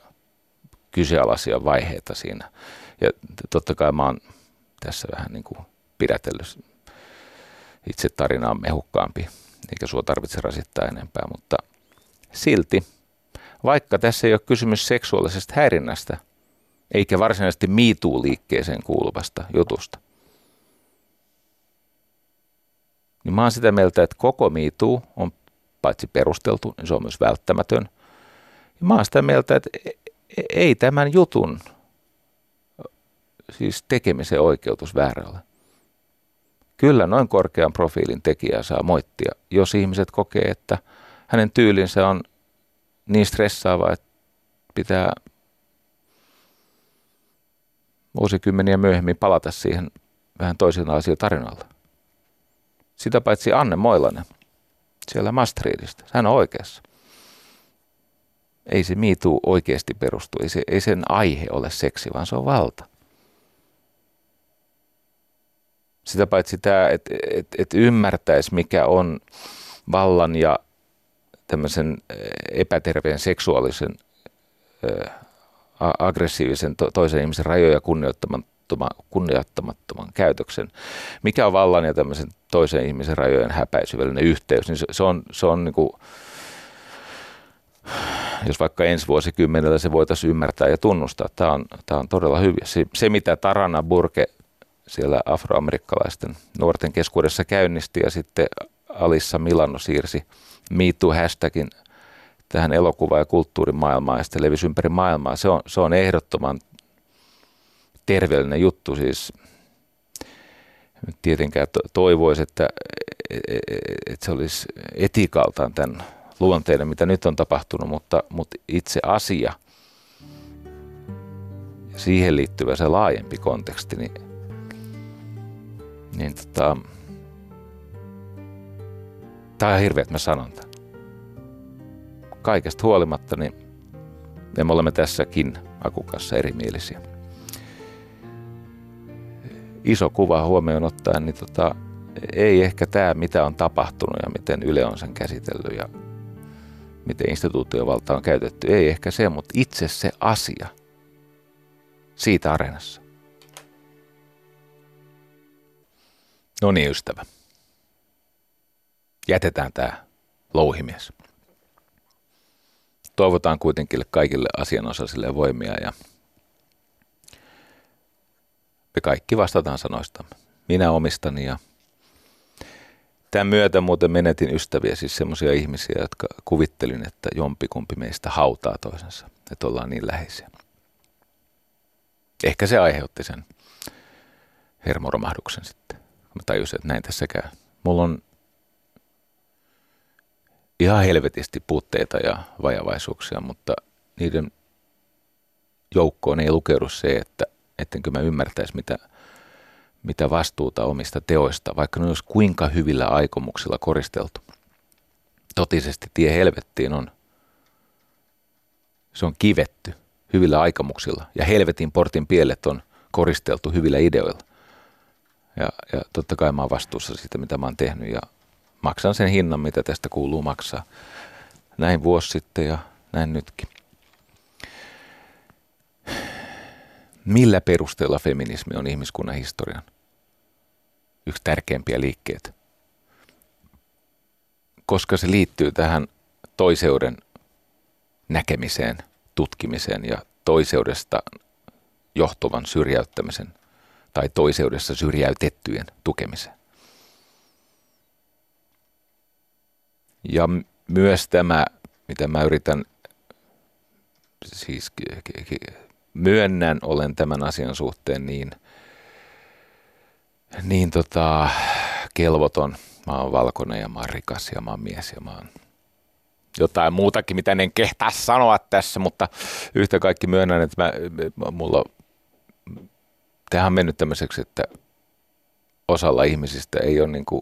kyseenalaisia vaiheita siinä. Ja totta kai mä oon tässä vähän niin kuin pidätellyt itse tarinaa mehukkaampi, eikä sua tarvitse rasittaa enempää, mutta silti, vaikka tässä ei ole kysymys seksuaalisesta häirinnästä, eikä varsinaisesti MeToo-liikkeeseen kuuluvasta jutusta, niin mä oon sitä mieltä, että koko MeToo on paitsi perusteltu, niin se on myös välttämätön. Ja mä oon sitä mieltä, että e, e, ei tämän jutun siis tekemisen oikeutus väärällä. Kyllä noin korkean profiilin tekijää saa moittia, jos ihmiset kokee, että hänen tyylinsä on niin stressaava, että pitää vuosikymmeniä myöhemmin palata siihen vähän toisenlaisia tarinalla. Sitä paitsi Anne Moilanen siellä Maastrichtista. Hän on oikeassa. Ei se miitu oikeasti perustu, ei, se, ei sen aihe ole seksi, vaan se on valta. Sitä paitsi tämä, että et, et ymmärtäisi mikä on vallan ja tämmöisen epäterveen seksuaalisen aggressiivisen to, toisen ihmisen rajoja kunnioittaman kunnioittamattoman käytöksen. Mikä on vallan ja tämmöisen toisen ihmisen rajojen häpäisyvälinen yhteys, niin se, se on, se on niin kuin, jos vaikka ensi vuosikymmenellä se voitaisiin ymmärtää ja tunnustaa, tämä on, tämä on todella hyvä. Se, se, mitä Tarana Burke siellä afroamerikkalaisten nuorten keskuudessa käynnisti ja sitten Alissa Milano siirsi MeToo-hashtagin tähän elokuva- ja kulttuurimaailmaan ja sitten levisi ympäri maailmaa. Se on, se on ehdottoman terveellinen juttu. Siis tietenkään toivoisi, että, että se olisi etikaltaan tämän luonteinen, mitä nyt on tapahtunut, mutta, mutta itse asia siihen liittyvä se laajempi konteksti, niin, niin tota, tämä on hirveä, että mä sanon tämän. Kaikesta huolimatta, niin me olemme tässäkin Akukassa erimielisiä iso kuva huomioon ottaen, niin tota, ei ehkä tämä, mitä on tapahtunut ja miten Yle on sen käsitellyt ja miten instituutiovalta on käytetty, ei ehkä se, mutta itse se asia siitä areenassa. No niin, ystävä. Jätetään tämä louhimies. Toivotaan kuitenkin kaikille asianosaisille voimia ja me kaikki vastataan sanoistamme. Minä omistani ja tämän myötä muuten menetin ystäviä, siis semmoisia ihmisiä, jotka kuvittelin, että jompikumpi meistä hautaa toisensa, että ollaan niin läheisiä. Ehkä se aiheutti sen hermoromahduksen sitten. Mä tajusin, että näin tässä käy. Mulla on ihan helvetisti puutteita ja vajavaisuuksia, mutta niiden joukkoon ei lukeudu se, että ettenkö mä ymmärtäisi, mitä, mitä vastuuta omista teoista, vaikka ne olisi kuinka hyvillä aikomuksilla koristeltu. Totisesti tie helvettiin on, se on kivetty hyvillä aikomuksilla ja helvetin portin pielet on koristeltu hyvillä ideoilla. Ja, ja totta kai mä oon vastuussa siitä, mitä mä oon tehnyt ja maksan sen hinnan, mitä tästä kuuluu maksaa. Näin vuosi sitten ja näin nytkin. millä perusteella feminismi on ihmiskunnan historian yksi tärkeimpiä liikkeitä. Koska se liittyy tähän toiseuden näkemiseen, tutkimiseen ja toiseudesta johtuvan syrjäyttämisen tai toiseudessa syrjäytettyjen tukemiseen. Ja myös tämä, mitä mä yritän siis myönnän, olen tämän asian suhteen niin, niin tota, kelvoton. Mä oon valkoinen ja mä oon rikas ja mä oon mies ja mä oon jotain muutakin, mitä en kehtaa sanoa tässä, mutta yhtä kaikki myönnän, että mä, mulla tähän on mennyt tämmöiseksi, että osalla ihmisistä ei ole niin kuin,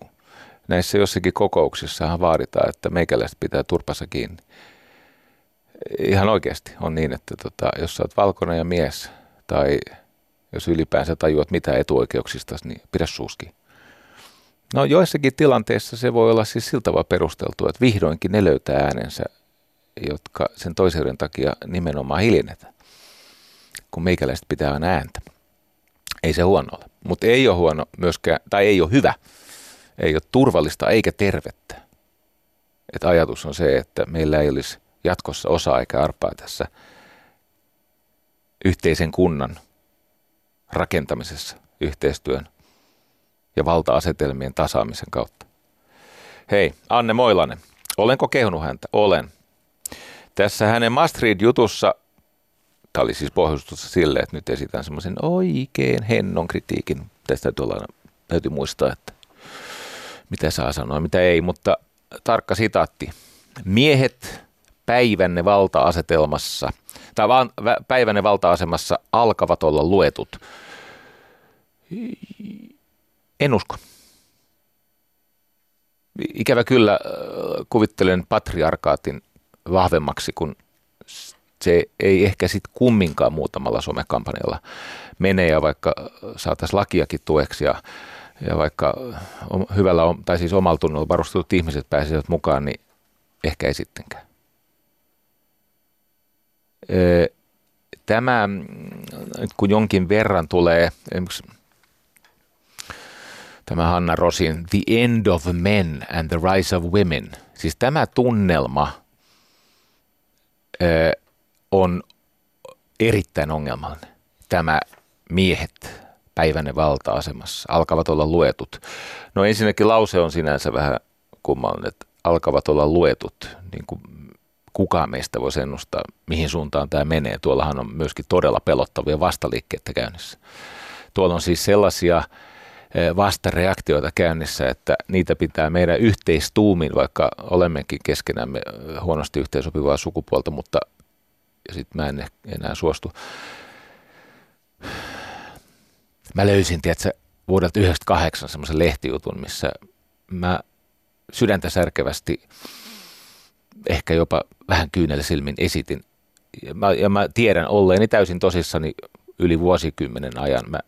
näissä jossakin kokouksissahan vaaditaan, että meikäläiset pitää turpassa kiinni. Ihan oikeasti on niin, että tota, jos sä oot valkoinen ja mies tai jos ylipäänsä tajuat mitä etuoikeuksista, niin pidä suuski. No joissakin tilanteissa se voi olla siis siltä vaan perusteltua, että vihdoinkin ne löytää äänensä, jotka sen toiseuden takia nimenomaan hiljennetään, kun meikäläiset pitää aina ääntä. Ei se huono ole, mutta ei ole huono myöskään, tai ei ole hyvä, ei ole turvallista eikä tervettä. Et ajatus on se, että meillä ei olisi jatkossa osaa eikä arpaa tässä yhteisen kunnan rakentamisessa, yhteistyön ja valta-asetelmien tasaamisen kautta. Hei, Anne Moilanen, olenko kehunut häntä? Olen. Tässä hänen Mastrid-jutussa, tämä oli siis pohjustus sille, että nyt esitän semmoisen oikein hennon kritiikin. Tästä tuolla täytyy muistaa, että mitä saa sanoa, mitä ei, mutta tarkka sitaatti. Miehet päivänne valta-asetelmassa, tai päivänne valta-asemassa alkavat olla luetut. En usko. Ikävä kyllä äh, kuvittelen patriarkaatin vahvemmaksi, kun se ei ehkä sitten kumminkaan muutamalla somekampanjalla mene ja vaikka saataisiin lakiakin tueksi ja, ja vaikka hyvällä tai siis omalla tunnolla varustetut ihmiset pääsisivät mukaan, niin ehkä ei sittenkään. Tämä, nyt kun jonkin verran tulee, esimerkiksi tämä Hanna Rosin The End of Men and the Rise of Women, siis tämä tunnelma on erittäin ongelmallinen. Tämä miehet päivänne valta-asemassa alkavat olla luetut. No ensinnäkin lause on sinänsä vähän kummallinen, että alkavat olla luetut, niin kuin kukaan meistä voisi ennustaa, mihin suuntaan tämä menee. Tuollahan on myöskin todella pelottavia vastaliikkeitä käynnissä. Tuolla on siis sellaisia eh, vastareaktioita käynnissä, että niitä pitää meidän yhteistuumin, vaikka olemmekin keskenämme eh, huonosti yhteensopivaa sukupuolta, mutta ja sitten mä en enää suostu. Mä löysin, tiedätkö, vuodelta 98 semmoisen lehtijutun, missä mä sydäntä särkevästi ehkä jopa vähän kyynellä silmin esitin. Ja mä, ja mä tiedän olleeni täysin tosissani yli vuosikymmenen ajan. Mä,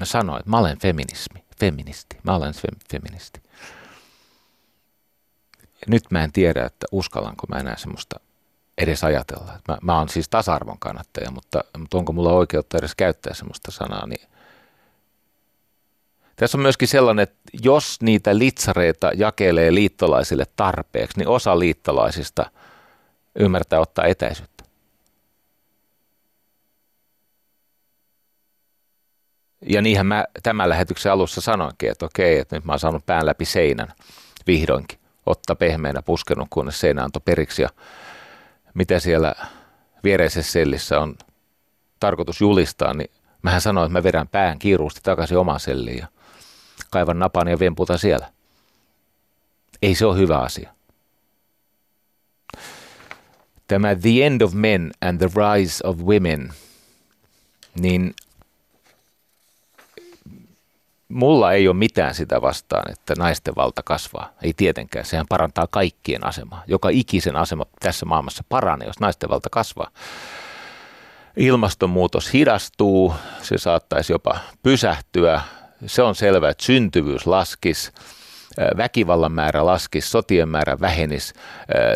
mä sanoin, että mä olen feminismi, feministi. Mä olen fem, feministi. Ja nyt mä en tiedä, että uskallanko mä enää semmoista edes ajatella. Mä, mä oon siis tasa-arvon kannattaja, mutta, mutta onko mulla oikeutta edes käyttää semmoista sanaa, niin tässä on myöskin sellainen, että jos niitä litsareita jakelee liittolaisille tarpeeksi, niin osa liittolaisista ymmärtää ottaa etäisyyttä. Ja niinhän mä tämän lähetyksen alussa sanoinkin, että okei, että nyt mä oon saanut pään läpi seinän vihdoinkin. Ottaa pehmeänä puskenut, kunnes seinä antoi periksi. Ja mitä siellä viereisessä sellissä on tarkoitus julistaa, niin mähän sanoin, että mä vedän pään kiiruusti takaisin omaan selliin ja kaivan napan ja vemputa siellä. Ei se ole hyvä asia. Tämä The End of Men and the Rise of Women, niin mulla ei ole mitään sitä vastaan, että naisten valta kasvaa. Ei tietenkään. Sehän parantaa kaikkien asemaa. Joka ikisen asema tässä maailmassa paranee, jos naisten valta kasvaa. Ilmastonmuutos hidastuu, se saattaisi jopa pysähtyä. Se on selvää, että syntyvyys laskisi, väkivallan määrä laskisi, sotien määrä vähenisi,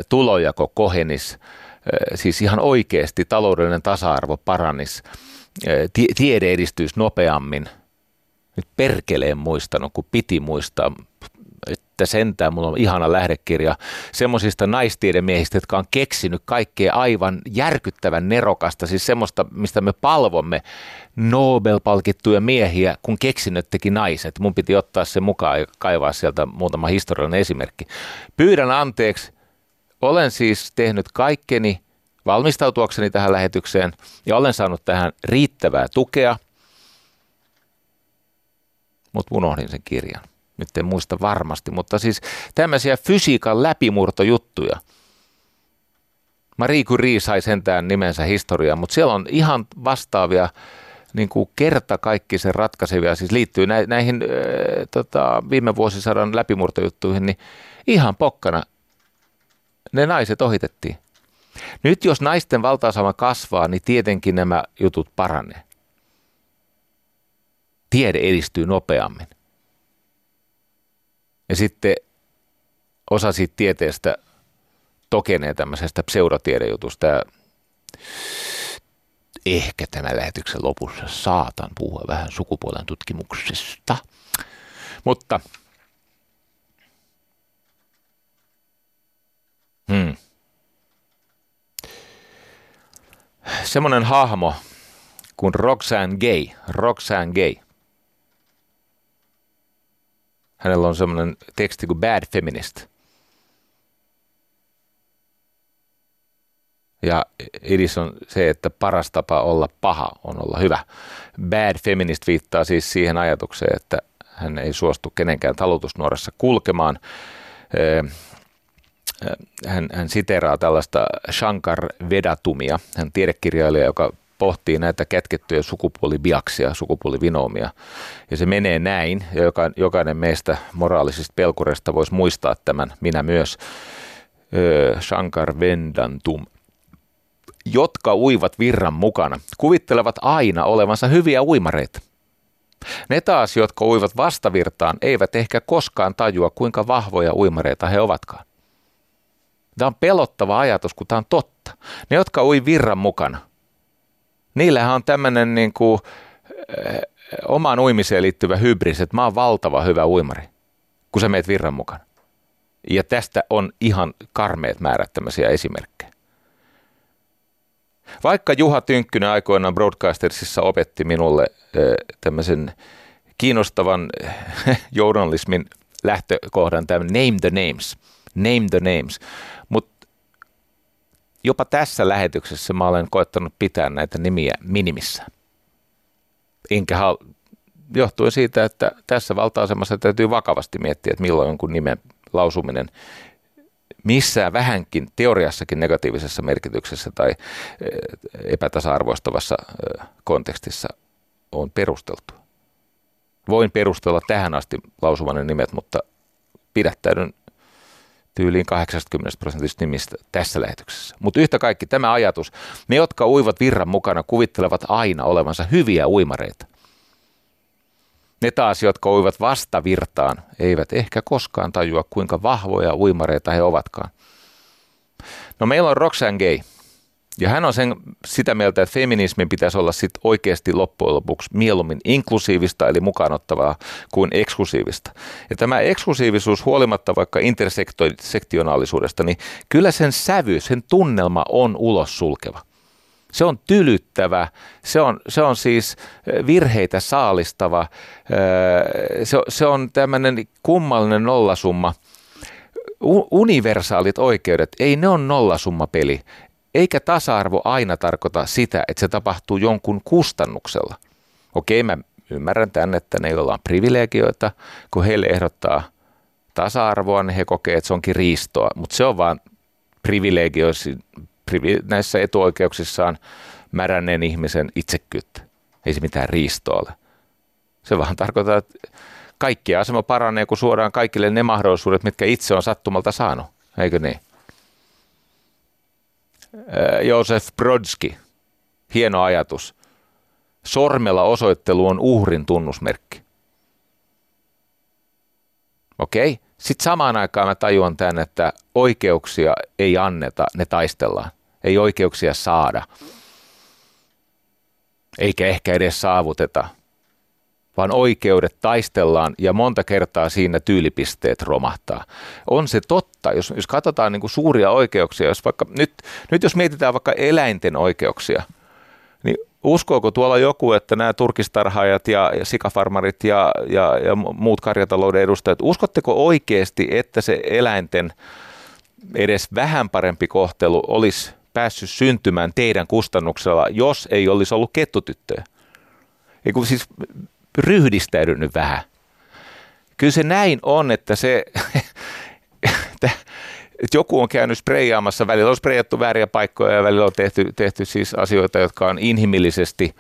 tulojako kohenisi, siis ihan oikeasti taloudellinen tasa-arvo paranisi, tiede edistyisi nopeammin – nyt perkeleen muistanut, kun piti muistaa, että sentään mulla on ihana lähdekirja semmoisista naistiedemiehistä, jotka on keksinyt kaikkea aivan järkyttävän nerokasta, siis semmoista, mistä me palvomme Nobel-palkittuja miehiä, kun keksinyt teki naiset. Mun piti ottaa se mukaan ja kaivaa sieltä muutama historiallinen esimerkki. Pyydän anteeksi, olen siis tehnyt kaikkeni valmistautuakseni tähän lähetykseen ja olen saanut tähän riittävää tukea – mutta unohdin sen kirjan. Nyt en muista varmasti, mutta siis tämmöisiä fysiikan läpimurtojuttuja. Marie Curie sai sentään nimensä historiaa, mutta siellä on ihan vastaavia niin kuin sen ratkaisevia, siis liittyy näihin äh, tota, viime vuosisadan läpimurtojuttuihin, niin ihan pokkana ne naiset ohitettiin. Nyt jos naisten valtaosama kasvaa, niin tietenkin nämä jutut paranee. Tiede edistyy nopeammin. Ja sitten osa siitä tieteestä tokenee tämmöisestä pseudotiedejutusta. Ja ehkä tämän lähetyksen lopussa saatan puhua vähän sukupuolen tutkimuksesta. Mutta hmm. semmoinen hahmo kuin Roxanne Gay. Roxanne Gay. Hänellä on semmoinen teksti kuin Bad Feminist – Ja idis on se, että paras tapa olla paha on olla hyvä. Bad feminist viittaa siis siihen ajatukseen, että hän ei suostu kenenkään talutusnuorassa kulkemaan. Hän, hän siteraa tällaista Shankar Vedatumia, hän tiedekirjailija, joka pohtii näitä kätkettyjä sukupuolibiaksia, sukupuolivinoomia. Ja se menee näin, ja joka, jokainen meistä moraalisista pelkureista voisi muistaa tämän, minä myös. Shankar Vendantum jotka uivat virran mukana, kuvittelevat aina olevansa hyviä uimareita. Ne taas, jotka uivat vastavirtaan, eivät ehkä koskaan tajua, kuinka vahvoja uimareita he ovatkaan. Tämä on pelottava ajatus, kun tämä on totta. Ne, jotka ui virran mukana, niillähän on tämmöinen niin kuin, eh, omaan uimiseen liittyvä hybris, että mä oon valtava hyvä uimari, kun sä meet virran mukana. Ja tästä on ihan karmeet määrät tämmöisiä esimerkkejä. Vaikka Juha Tynkkynen aikoinaan Broadcastersissa opetti minulle tämmöisen kiinnostavan (laughs) journalismin lähtökohdan, tämän name the names, name the names, jopa tässä lähetyksessä mä olen koettanut pitää näitä nimiä minimissä. Enkä hal- johtuen siitä, että tässä valta-asemassa täytyy vakavasti miettiä, että milloin jonkun nimen lausuminen missään vähänkin teoriassakin negatiivisessa merkityksessä tai eh, epätasa-arvoistavassa eh, kontekstissa on perusteltu. Voin perustella tähän asti lausumani nimet, mutta pidättäydyn tyyliin 80 prosentista nimistä tässä lähetyksessä. Mutta yhtä kaikki tämä ajatus, ne jotka uivat virran mukana kuvittelevat aina olevansa hyviä uimareita. Ne taas, jotka uivat vastavirtaan, eivät ehkä koskaan tajua, kuinka vahvoja uimareita he ovatkaan. No meillä on Roxanne Gay, ja hän on sen, sitä mieltä, että feminismin pitäisi olla sit oikeasti loppujen lopuksi mieluummin inklusiivista eli mukaanottavaa kuin eksklusiivista. Ja tämä eksklusiivisuus huolimatta vaikka intersektionaalisuudesta, niin kyllä sen sävy, sen tunnelma on ulos sulkeva. Se on tylyttävä, se on, se on siis virheitä saalistava, se, se on tämmöinen kummallinen nollasumma. Universaalit oikeudet, ei ne ole nollasummapeli, eikä tasa-arvo aina tarkoita sitä, että se tapahtuu jonkun kustannuksella. Okei, mä ymmärrän tämän, että ne, joilla on privilegioita, kun heille ehdottaa tasa-arvoa, niin he kokee, että se onkin riistoa, mutta se on vaan privilegioisin näissä etuoikeuksissaan märänneen ihmisen itsekyyttä. Ei se mitään riistoa ole. Se vaan tarkoittaa, että kaikki asema paranee, kun suodaan kaikille ne mahdollisuudet, mitkä itse on sattumalta saanut. Eikö niin? Josef Brodski, hieno ajatus. Sormella osoittelu on uhrin tunnusmerkki. Okei, okay. sitten samaan aikaan mä tajuan tämän, että oikeuksia ei anneta, ne taistellaan ei oikeuksia saada, eikä ehkä edes saavuteta, vaan oikeudet taistellaan ja monta kertaa siinä tyylipisteet romahtaa. On se totta, jos, jos katsotaan niin kuin suuria oikeuksia, jos vaikka, nyt, nyt jos mietitään vaikka eläinten oikeuksia, niin uskooko tuolla joku, että nämä turkistarhaajat ja, ja sikafarmarit ja, ja, ja muut karjatalouden edustajat, uskotteko oikeasti, että se eläinten edes vähän parempi kohtelu olisi päässyt syntymään teidän kustannuksella, jos ei olisi ollut kettutyttöjä. Eikö siis ryhdistäydynyt vähän. Kyllä se näin on, että se, että joku on käynyt spreijaamassa, välillä on spreijattu vääriä paikkoja ja välillä on tehty, tehty siis asioita, jotka on inhimillisesti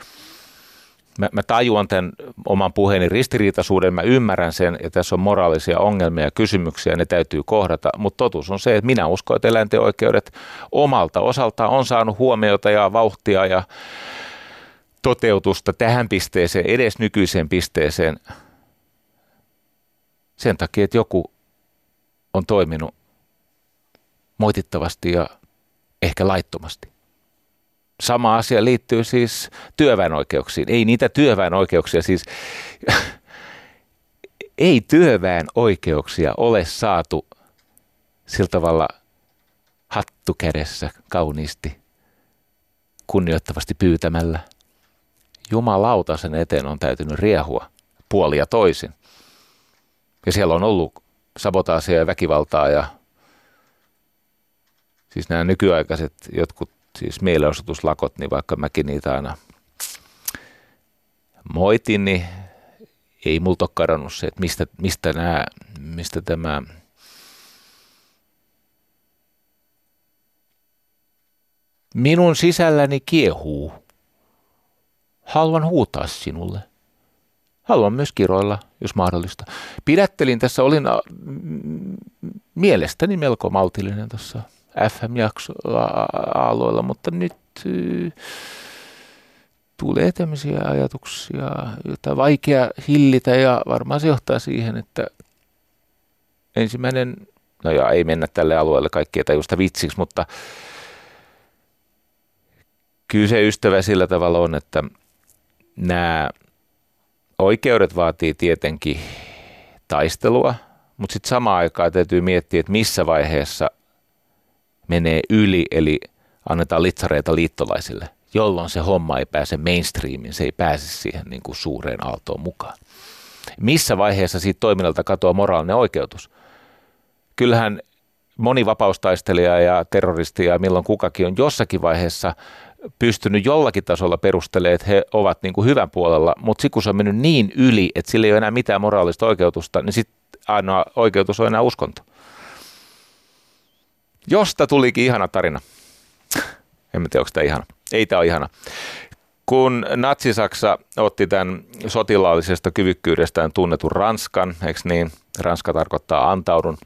mä, mä tajuan tämän oman puheeni ristiriitaisuuden, mä ymmärrän sen, ja tässä on moraalisia ongelmia ja kysymyksiä, ne täytyy kohdata, mutta totuus on se, että minä uskon, että eläinten oikeudet omalta osaltaan on saanut huomiota ja vauhtia ja toteutusta tähän pisteeseen, edes nykyiseen pisteeseen, sen takia, että joku on toiminut moitittavasti ja ehkä laittomasti. Sama asia liittyy siis työväenoikeuksiin. Ei niitä työväenoikeuksia siis, (laughs) ei työväenoikeuksia ole saatu sillä tavalla hattu kädessä kauniisti, kunnioittavasti pyytämällä. Jumalauta sen eteen on täytynyt riehua puolia toisin. Ja siellä on ollut sabotaasia ja väkivaltaa ja siis nämä nykyaikaiset jotkut siis mielenosoituslakot, niin vaikka mäkin niitä aina moitin, niin ei multa ole karannut se, että mistä, mistä, nämä, mistä tämä minun sisälläni kiehuu. Haluan huutaa sinulle. Haluan myös kiroilla, jos mahdollista. Pidättelin tässä, olin mielestäni melko maltillinen tuossa FM-jaksoalueella, mutta nyt tulee tämmöisiä ajatuksia, joita vaikea hillitä ja varmaan se johtaa siihen, että ensimmäinen, no ja ei mennä tälle alueelle kaikkea tajusta vitsiksi, mutta kyllä se ystävä sillä tavalla on, että nämä oikeudet vaatii tietenkin taistelua, mutta sitten samaan aikaan täytyy miettiä, että missä vaiheessa menee yli, eli annetaan litsareita liittolaisille, jolloin se homma ei pääse mainstreamiin, se ei pääse siihen niin kuin suureen aaltoon mukaan. Missä vaiheessa siitä toiminnalta katoaa moraalinen oikeutus? Kyllähän moni vapaustaistelija ja terroristi ja milloin kukakin on jossakin vaiheessa pystynyt jollakin tasolla perustelemaan, että he ovat niin kuin hyvän puolella, mutta sitten kun se on mennyt niin yli, että sillä ei ole enää mitään moraalista oikeutusta, niin sitten ainoa oikeutus on enää uskonto. Josta tulikin ihana tarina. (laughs) En tiedä, onko tämä ihana. Ei tämä ole ihana. Kun Natsi-Saksa otti tämän sotilaallisesta kyvykkyydestään tunnetun Ranskan, eikö niin? Ranska tarkoittaa antaudun.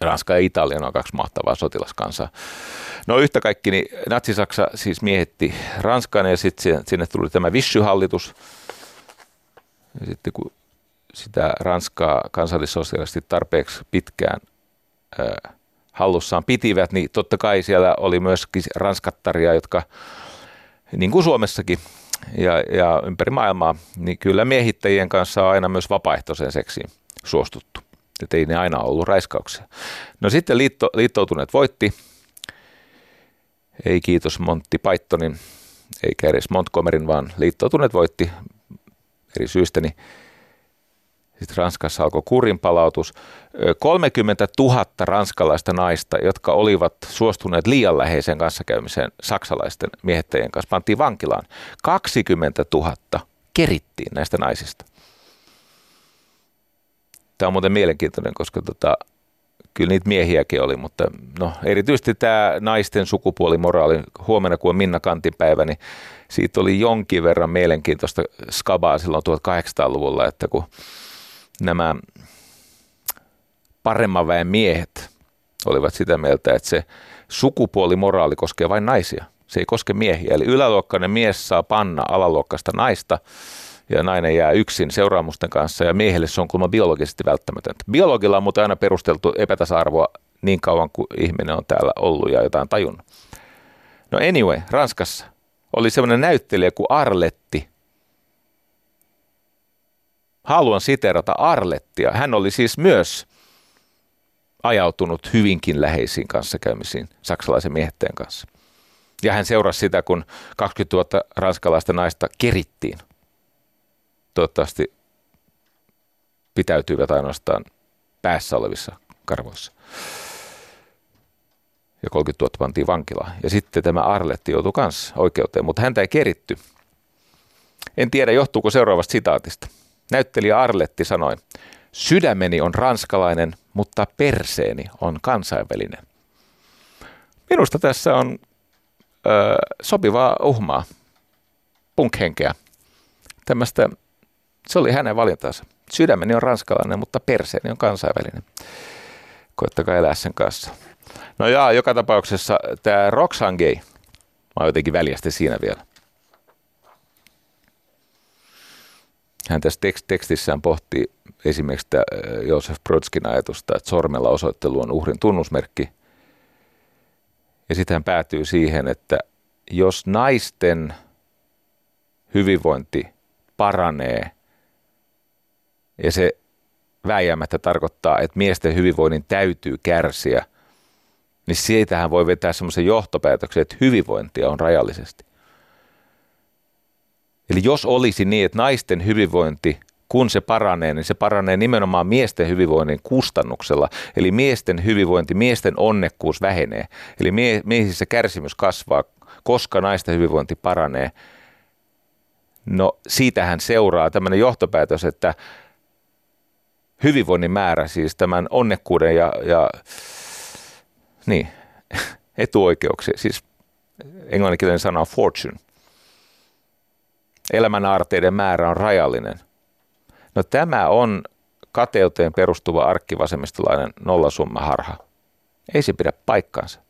Ranska ja Italia on kaksi mahtavaa sotilaskansaa. No yhtä kaikki, niin Natsi-Saksa siis miehetti Ranskan ja sitten sinne tuli tämä Vichy-hallitus. Ja sitten kun sitä Ranskaa kansallissosiaalisesti tarpeeksi pitkään ää, hallussaan pitivät, niin totta kai siellä oli myöskin ranskattaria, jotka niin kuin Suomessakin ja, ja ympäri maailmaa, niin kyllä miehittäjien kanssa on aina myös vapaaehtoiseen seksiin suostuttu. Että ei ne aina ollut raiskauksia. No sitten liitto, liittoutuneet voitti. Ei kiitos Monty Pythonin, eikä edes Montgomeryn, vaan liittoutuneet voitti eri syystä. Niin sitten Ranskassa alkoi kurinpalautus. 30 000 ranskalaista naista, jotka olivat suostuneet liian läheiseen kanssakäymiseen saksalaisten miehittäjien kanssa, pantiin vankilaan. 20 000 kerittiin näistä naisista. Tämä on muuten mielenkiintoinen, koska tota, kyllä niitä miehiäkin oli, mutta no, erityisesti tämä naisten sukupuolimoraali, huomenna kun on Minna Kantin päivä, niin siitä oli jonkin verran mielenkiintoista skabaa silloin 1800-luvulla, että kun nämä paremman väen miehet olivat sitä mieltä, että se sukupuolimoraali koskee vain naisia. Se ei koske miehiä. Eli yläluokkainen mies saa panna alaluokkaista naista ja nainen jää yksin seuraamusten kanssa ja miehelle se on kuulemma biologisesti välttämätöntä. Biologilla on muuten aina perusteltu epätasa-arvoa niin kauan kuin ihminen on täällä ollut ja jotain tajunnut. No anyway, Ranskassa oli semmoinen näyttelijä kuin Arletti, haluan siterata Arlettia. Hän oli siis myös ajautunut hyvinkin läheisiin kanssakäymisiin saksalaisen miehetteen kanssa. Ja hän seurasi sitä, kun 20 000 ranskalaista naista kerittiin. Toivottavasti pitäytyivät ainoastaan päässä olevissa karvoissa. Ja 30 000 pantiin vankilaan. Ja sitten tämä Arletti joutui kanssa oikeuteen, mutta häntä ei keritty. En tiedä, johtuuko seuraavasta sitaatista. Näyttelijä Arletti sanoi, sydämeni on ranskalainen, mutta perseeni on kansainvälinen. Minusta tässä on ö, sopivaa uhmaa, punkhenkeä. tämmöistä, se oli hänen valintansa. Sydämeni on ranskalainen, mutta perseeni on kansainvälinen. Koittakaa elää sen kanssa. No jaa, joka tapauksessa tämä Roxanne Gay, mä oon jotenkin väljästi siinä vielä. Hän tässä tekstissään pohtii esimerkiksi tämä Josef Brodskin ajatusta, että sormella osoittelu on uhrin tunnusmerkki. Ja sitten hän päätyy siihen, että jos naisten hyvinvointi paranee ja se väijämättä tarkoittaa, että miesten hyvinvoinnin täytyy kärsiä, niin siitähän voi vetää semmoisen johtopäätöksen, että hyvinvointia on rajallisesti. Eli jos olisi niin, että naisten hyvinvointi, kun se paranee, niin se paranee nimenomaan miesten hyvinvoinnin kustannuksella. Eli miesten hyvinvointi, miesten onnekkuus vähenee. Eli mie- miehissä kärsimys kasvaa, koska naisten hyvinvointi paranee. No siitähän seuraa tämmöinen johtopäätös, että hyvinvoinnin määrä, siis tämän onnekkuuden ja, ja niin, (laughs) etuoikeuksia, siis englanninkielinen sana on fortune. Elämän aarteiden määrä on rajallinen. No tämä on kateuteen perustuva arkkivasemmistolainen nollasummaharha. Ei se pidä paikkaansa.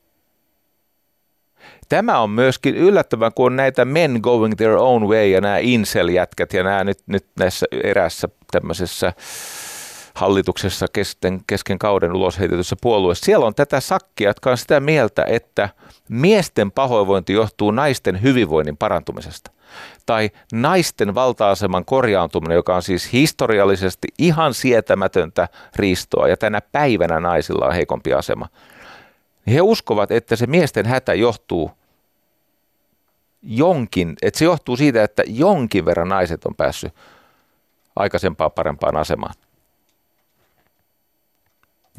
Tämä on myöskin yllättävän, kun on näitä men going their own way ja nämä incel-jätkät ja nämä nyt, nyt näissä erässä tämmöisessä hallituksessa kesken, kesken kauden ulos heitetyssä puolueessa. Siellä on tätä sakkia, jotka on sitä mieltä, että miesten pahoinvointi johtuu naisten hyvinvoinnin parantumisesta. Tai naisten valta-aseman korjaantuminen, joka on siis historiallisesti ihan sietämätöntä riistoa ja tänä päivänä naisilla on heikompi asema. He uskovat, että se miesten hätä johtuu jonkin, että se johtuu siitä, että jonkin verran naiset on päässyt aikaisempaan parempaan asemaan.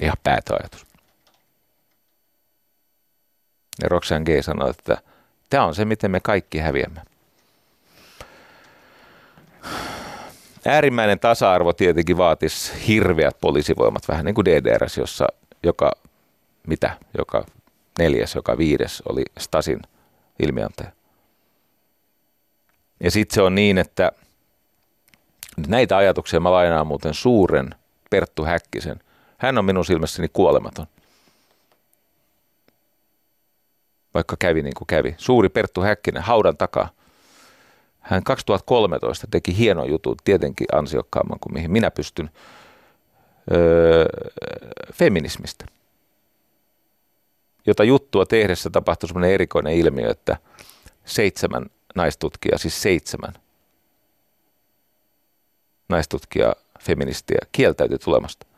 Ihan päätöajatus. Ja Roxanne Gay sanoi, että tämä on se, miten me kaikki häviämme. Äärimmäinen tasa-arvo tietenkin vaatisi hirveät poliisivoimat, vähän niin kuin DDRS, jossa joka, mitä, joka neljäs, joka viides oli Stasin ilmiantaja. Ja sitten se on niin, että näitä ajatuksia mä lainaan muuten suuren Perttu Häkkisen. Hän on minun silmässäni kuolematon. Vaikka kävi niin kuin kävi. Suuri Perttu Häkkinen, haudan takaa. Hän 2013 teki hieno jutun, tietenkin ansiokkaamman kuin mihin minä pystyn, öö, feminismistä. Jota juttua tehdessä tapahtui sellainen erikoinen ilmiö, että seitsemän naistutkija, siis seitsemän naistutkija, feministiä kieltäytyi tulemasta.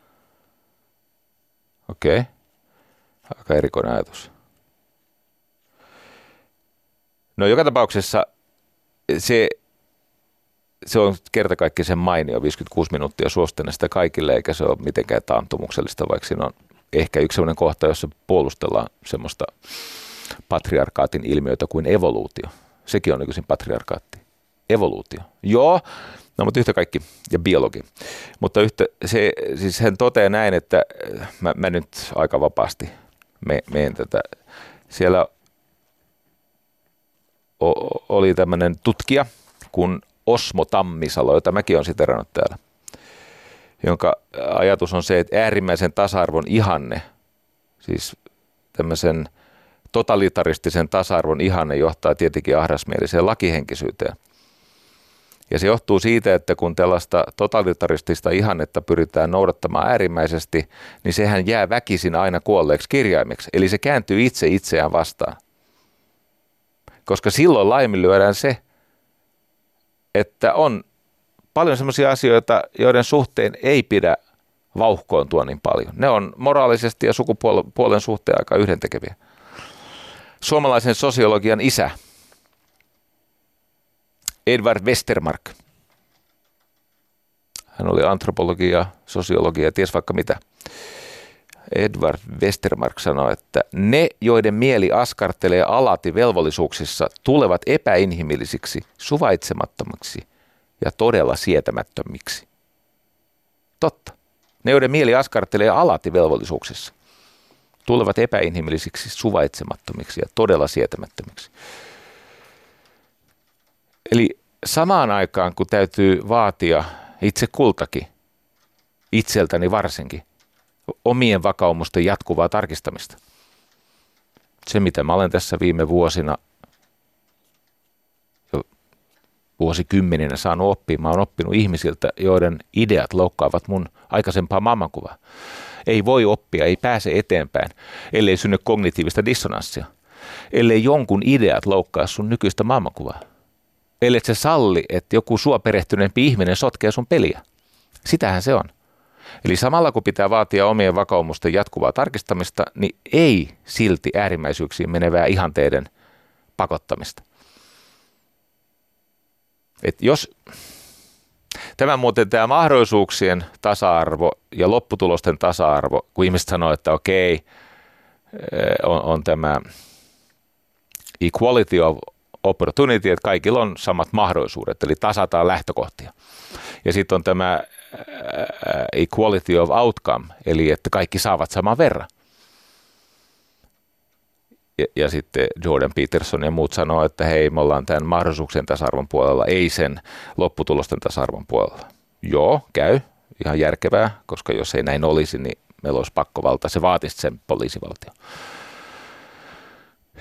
Okei. Okay. Aika erikoinen ajatus. No joka tapauksessa se, se on kertakaikkisen mainio, 56 minuuttia suostelen sitä kaikille, eikä se ole mitenkään taantumuksellista, vaikka siinä on ehkä yksi sellainen kohta, jossa puolustellaan semmoista patriarkaatin ilmiötä kuin evoluutio. Sekin on nykyisin patriarkaatti. Evoluutio. Joo, no mutta yhtä kaikki, ja biologi. Mutta yhtä, se, siis hän toteaa näin, että mä, mä nyt aika vapaasti menen tätä. Siellä oli tämmöinen tutkija kuin Osmo Tammisalo, jota mäkin olen siterannut täällä, jonka ajatus on se, että äärimmäisen tasa-arvon ihanne, siis tämmöisen totalitaristisen tasa-arvon ihanne johtaa tietenkin ahdasmieliseen lakihenkisyyteen. Ja se johtuu siitä, että kun tällaista totalitaristista ihannetta pyritään noudattamaan äärimmäisesti, niin sehän jää väkisin aina kuolleeksi kirjaimeksi. Eli se kääntyy itse itseään vastaan koska silloin laiminlyödään se, että on paljon sellaisia asioita, joiden suhteen ei pidä vauhkoontua niin paljon. Ne on moraalisesti ja sukupuolen suhteen aika yhdentekeviä. Suomalaisen sosiologian isä, Edward Westermark. Hän oli antropologia, sosiologia ja ties vaikka mitä. Edward Westermark sanoi, että ne, joiden mieli askartelee alati velvollisuuksissa, tulevat epäinhimillisiksi, suvaitsemattomiksi ja todella sietämättömiksi. Totta. Ne, joiden mieli askartelee alati velvollisuuksissa, tulevat epäinhimillisiksi, suvaitsemattomiksi ja todella sietämättömiksi. Eli samaan aikaan, kun täytyy vaatia itse kultakin, itseltäni varsinkin, omien vakaumusten jatkuvaa tarkistamista. Se, mitä mä olen tässä viime vuosina jo vuosikymmeninä saanut oppia, mä oon oppinut ihmisiltä, joiden ideat loukkaavat mun aikaisempaa maailmankuvaa. Ei voi oppia, ei pääse eteenpäin, ellei synny kognitiivista dissonanssia. Ellei jonkun ideat loukkaa sun nykyistä maailmankuvaa. Ellei se salli, että joku sua perehtyneempi ihminen sotkee sun peliä. Sitähän se on. Eli samalla kun pitää vaatia omien vakaumusten jatkuvaa tarkistamista, niin ei silti äärimmäisyyksiin menevää ihanteiden pakottamista. Et jos tämä muuten tämä mahdollisuuksien tasa-arvo ja lopputulosten tasa-arvo, kun ihmiset sanoo, että okei, eh, on, on tämä equality of opportunity, että kaikilla on samat mahdollisuudet, eli tasataan lähtökohtia. Ja sitten on tämä equality of outcome, eli että kaikki saavat saman verran. Ja, ja sitten Jordan Peterson ja muut sanoo, että hei, me ollaan tämän mahdollisuuksien tasa-arvon puolella, ei sen lopputulosten tasa-arvon puolella. Joo, käy, ihan järkevää, koska jos ei näin olisi, niin meillä olisi pakkovalta, se vaatisi sen poliisivaltio.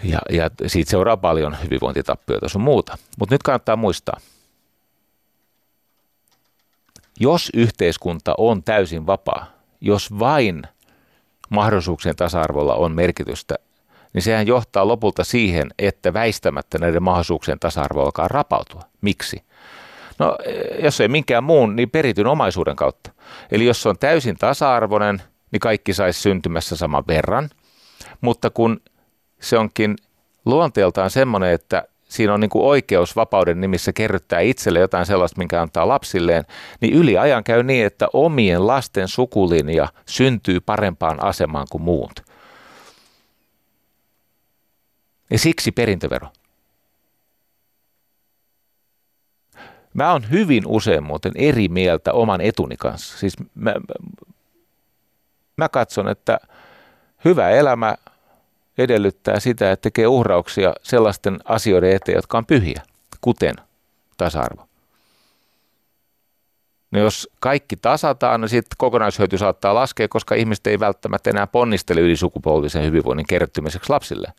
Ja, ja siitä seuraa paljon hyvinvointitappioita sun muuta. Mutta nyt kannattaa muistaa, jos yhteiskunta on täysin vapaa, jos vain mahdollisuuksien tasa-arvolla on merkitystä, niin sehän johtaa lopulta siihen, että väistämättä näiden mahdollisuuksien tasa-arvo alkaa rapautua. Miksi? No, jos ei minkään muun, niin perityn omaisuuden kautta. Eli jos se on täysin tasa-arvoinen, niin kaikki saisi syntymässä saman verran. Mutta kun se onkin luonteeltaan semmoinen, että siinä on niin kuin oikeus vapauden nimissä kerryttää itselle jotain sellaista, minkä antaa lapsilleen, niin yli ajan käy niin, että omien lasten sukulinja syntyy parempaan asemaan kuin muut. Ja siksi perintövero. Mä oon hyvin usein muuten eri mieltä oman etuni kanssa. Siis mä, mä katson, että hyvä elämä edellyttää sitä, että tekee uhrauksia sellaisten asioiden eteen, jotka on pyhiä, kuten tasa-arvo. No jos kaikki tasataan, niin sitten kokonaishyöty saattaa laskea, koska ihmiset ei välttämättä enää ponnistele yli sukupolvisen hyvinvoinnin kertymiseksi lapsille.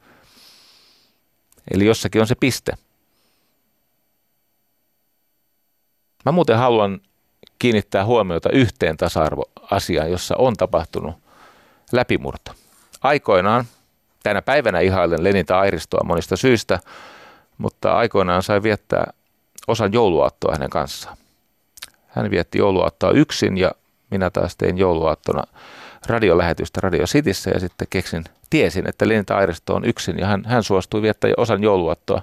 Eli jossakin on se piste. Mä muuten haluan kiinnittää huomiota yhteen tasa-arvoasiaan, jossa on tapahtunut läpimurto. Aikoinaan Tänä päivänä ihailen Lenita Airistoa monista syistä, mutta aikoinaan sai viettää osan jouluaattoa hänen kanssaan. Hän vietti jouluaattoa yksin ja minä taas tein jouluaattona radiolähetystä Radio Cityssä ja sitten keksin, tiesin, että Lenita Airisto on yksin ja hän, hän suostui viettää osan jouluaattoa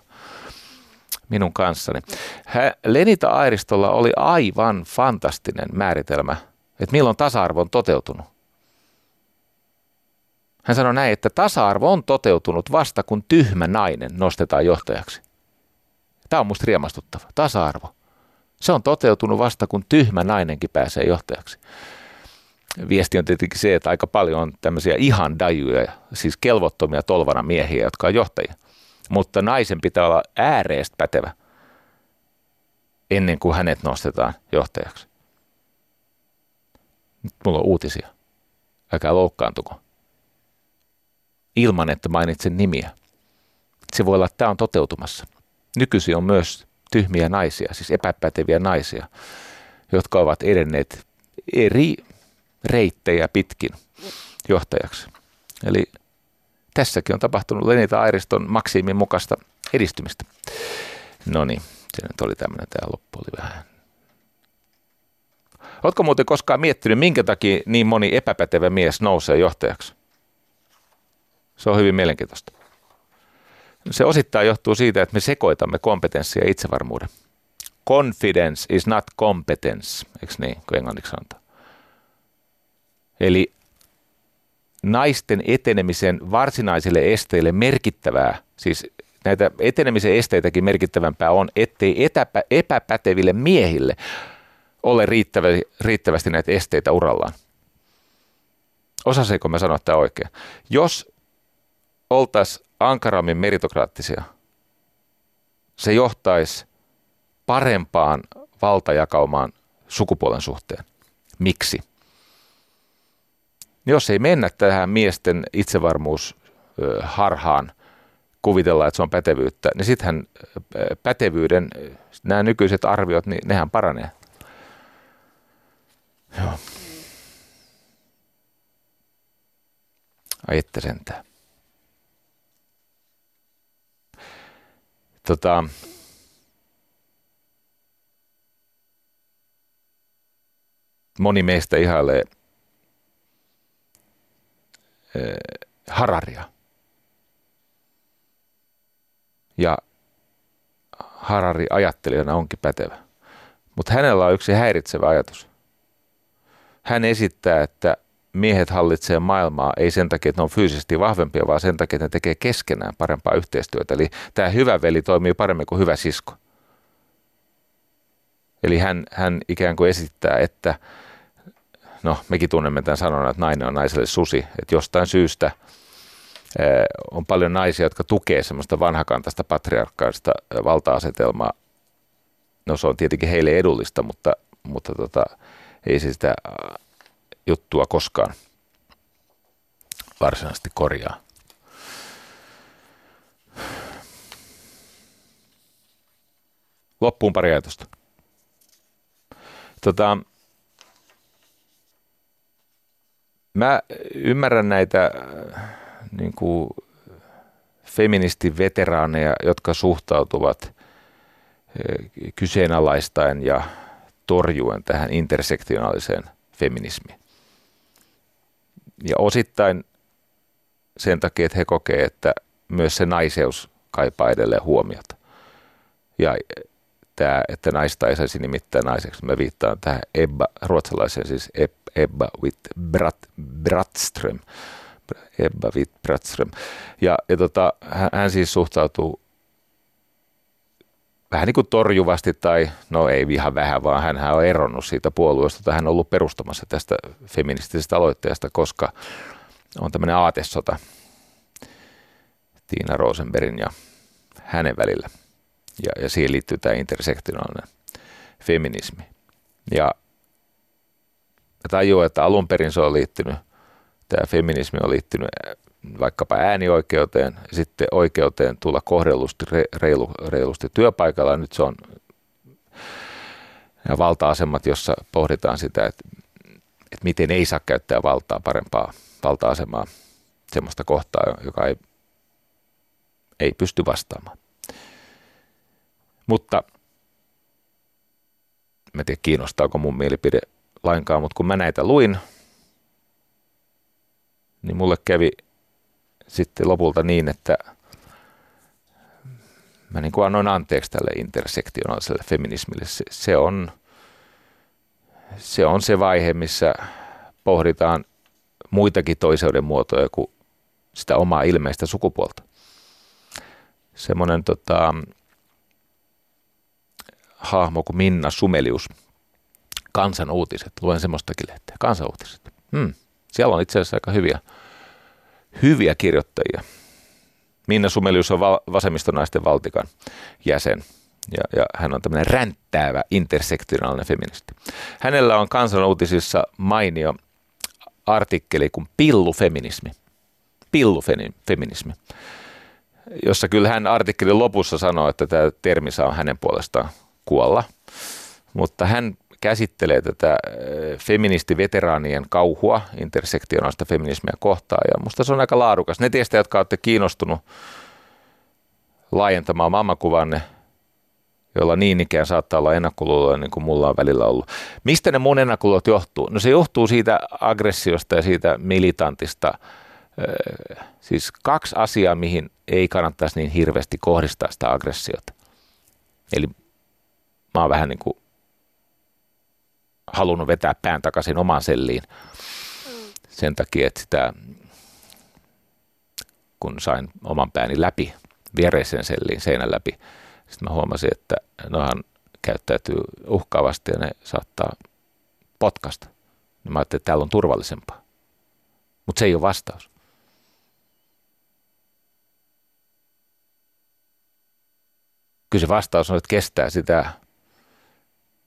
minun kanssani. Lenita Airistolla oli aivan fantastinen määritelmä, että milloin tasa-arvo on toteutunut. Hän sanoi näin, että tasa-arvo on toteutunut vasta kun tyhmä nainen nostetaan johtajaksi. Tämä on musta riemastuttava. Tasa-arvo. Se on toteutunut vasta kun tyhmä nainenkin pääsee johtajaksi. Viesti on tietenkin se, että aika paljon on tämmöisiä ihan dajuja, siis kelvottomia tolvana miehiä, jotka on johtajia. Mutta naisen pitää olla ääreestä pätevä ennen kuin hänet nostetaan johtajaksi. Nyt mulla on uutisia. Älkää loukkaantuko ilman, että mainitsen nimiä. Se voi olla, että tämä on toteutumassa. Nykyisin on myös tyhmiä naisia, siis epäpäteviä naisia, jotka ovat edenneet eri reittejä pitkin johtajaksi. Eli tässäkin on tapahtunut Lenita Airiston maksiimin mukaista edistymistä. No niin, se nyt oli tämmöinen, tämä loppu oli vähän. Oletko muuten koskaan miettinyt, minkä takia niin moni epäpätevä mies nousee johtajaksi? Se on hyvin mielenkiintoista. Se osittain johtuu siitä, että me sekoitamme kompetenssia ja itsevarmuuden. Confidence is not competence, eikö niin, kuin englanniksi sanotaan. Eli naisten etenemisen varsinaisille esteille merkittävää, siis näitä etenemisen esteitäkin merkittävämpää on, ettei etäpä, epäpäteville miehille ole riittävästi, riittävästi näitä esteitä urallaan. Osaseeko mä sanoa tämä oikein? Jos oltaisiin ankarammin meritokraattisia, se johtaisi parempaan valtajakaumaan sukupuolen suhteen. Miksi? Jos ei mennä tähän miesten itsevarmuus harhaan kuvitella, että se on pätevyyttä, niin sittenhän pätevyyden, nämä nykyiset arviot, niin nehän paranee. Joo. Ai että sentään. Tota, moni meistä ihailee äh, Hararia. Ja Harari ajattelijana onkin pätevä. Mutta hänellä on yksi häiritsevä ajatus. Hän esittää, että miehet hallitsee maailmaa ei sen takia, että ne on fyysisesti vahvempia, vaan sen takia, että ne tekee keskenään parempaa yhteistyötä. Eli tämä hyvä veli toimii paremmin kuin hyvä sisko. Eli hän, hän ikään kuin esittää, että no mekin tunnemme tämän sanonnan, että nainen on naiselle susi, että jostain syystä on paljon naisia, jotka tukee semmoista vanhakantaista patriarkkaista valta-asetelmaa. No se on tietenkin heille edullista, mutta, mutta tota, ei se sitä juttua koskaan varsinaisesti korjaa. Loppuun pari ajatusta. Tota, mä ymmärrän näitä niin kuin feministiveteraaneja, jotka suhtautuvat eh, kyseenalaistaen ja torjuen tähän intersektionaaliseen feminismiin. Ja osittain sen takia, että he kokee, että myös se naiseus kaipaa edelleen huomiota. Ja tämä, että naista ei saisi nimittää naiseksi. Mä viittaan tähän Ebba, ruotsalaiseen siis Ebba with Brat, Bratström. Ebba with Bratström. Ja, ja tota, hän, hän siis suhtautuu vähän niin kuin torjuvasti tai no ei ihan vähän, vaan hän on eronnut siitä puolueesta, tai hän on ollut perustamassa tästä feministisestä aloitteesta, koska on tämmöinen aatesota Tiina Rosenbergin ja hänen välillä. Ja, ja siihen liittyy tämä intersektionaalinen feminismi. Ja tajuu, että alun perin se on liittynyt, tämä feminismi on liittynyt vaikkapa äänioikeuteen, sitten oikeuteen tulla kohdellusti reilu, reilusti työpaikalla. Nyt se on valta-asemat, jossa pohditaan sitä, että, että miten ei saa käyttää valtaa parempaa valta-asemaa sellaista kohtaa, joka ei, ei pysty vastaamaan. Mutta mä en tiedä kiinnostaako mun mielipide lainkaan, mutta kun mä näitä luin, niin mulle kävi sitten lopulta niin, että mä niin kuin annoin anteeksi tälle intersektionaaliselle feminismille. Se, se, on, se on se vaihe, missä pohditaan muitakin toiseuden muotoja kuin sitä omaa ilmeistä sukupuolta. Semmoinen tota, hahmo kuin Minna Sumelius, Kansan uutiset, luen semmoistakin lehteä, Kansan uutiset. Hmm. Siellä on itse asiassa aika hyviä hyviä kirjoittajia. Minna Sumelius on vasemmistonaisten valtikan jäsen ja, ja hän on tämmöinen ränttäävä intersektionaalinen feministi. Hänellä on kansanuutisissa mainio artikkeli kuin pillufeminismi. Pillufeminismi, jossa kyllä hän artikkelin lopussa sanoo, että tämä termi saa hänen puolestaan kuolla. Mutta hän käsittelee tätä äh, feministiveteraanien kauhua intersektionaalista feminismiä kohtaan. Ja musta se on aika laadukas. Ne teistä, jotka olette kiinnostunut laajentamaan mammakuvanne, jolla niin ikään saattaa olla ennakkoluuloja, niin kuin mulla on välillä ollut. Mistä ne mun ennakkoluulot johtuu? No se johtuu siitä aggressiosta ja siitä militantista. Äh, siis kaksi asiaa, mihin ei kannattaisi niin hirveästi kohdistaa sitä aggressiota. Eli mä oon vähän niin kuin halunnut vetää pään takaisin omaan selliin sen takia, että sitä, kun sain oman pääni läpi, viereiseen selliin seinän läpi, sitten mä huomasin, että nohan käyttäytyy uhkaavasti ja ne saattaa potkasta. Niin mä ajattelin, että täällä on turvallisempaa. Mutta se ei ole vastaus. Kyllä se vastaus on, että kestää sitä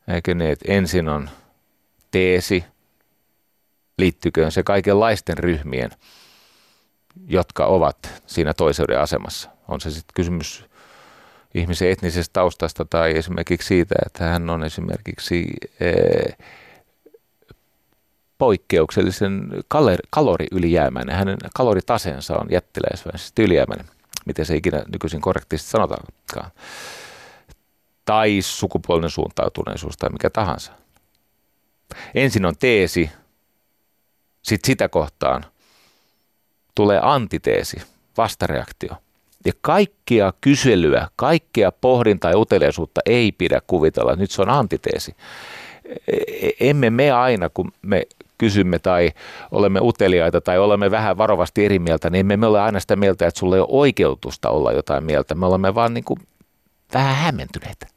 Eikö niin, että ensin on teesi, liittyköön se kaikenlaisten ryhmien, jotka ovat siinä toiseuden asemassa. On se sitten kysymys ihmisen etnisestä taustasta tai esimerkiksi siitä, että hän on esimerkiksi ee, poikkeuksellisen kalori, kaloriylijäämäinen. Hänen kaloritaseensa on jättiläisväisesti ylijäämäinen, miten se ikinä nykyisin korrektisti sanotaankaan. Tai sukupuolinen suuntautuneisuus tai mikä tahansa. Ensin on teesi, sitten sitä kohtaan tulee antiteesi, vastareaktio. Ja kaikkia kyselyä, kaikkea pohdintaa ja uteliaisuutta ei pidä kuvitella. Nyt se on antiteesi. E, e, emme me aina, kun me kysymme tai olemme uteliaita tai olemme vähän varovasti eri mieltä, niin emme me ole aina sitä mieltä, että sulla ei ole oikeutusta olla jotain mieltä. Me olemme vaan niin kuin vähän hämmentyneitä.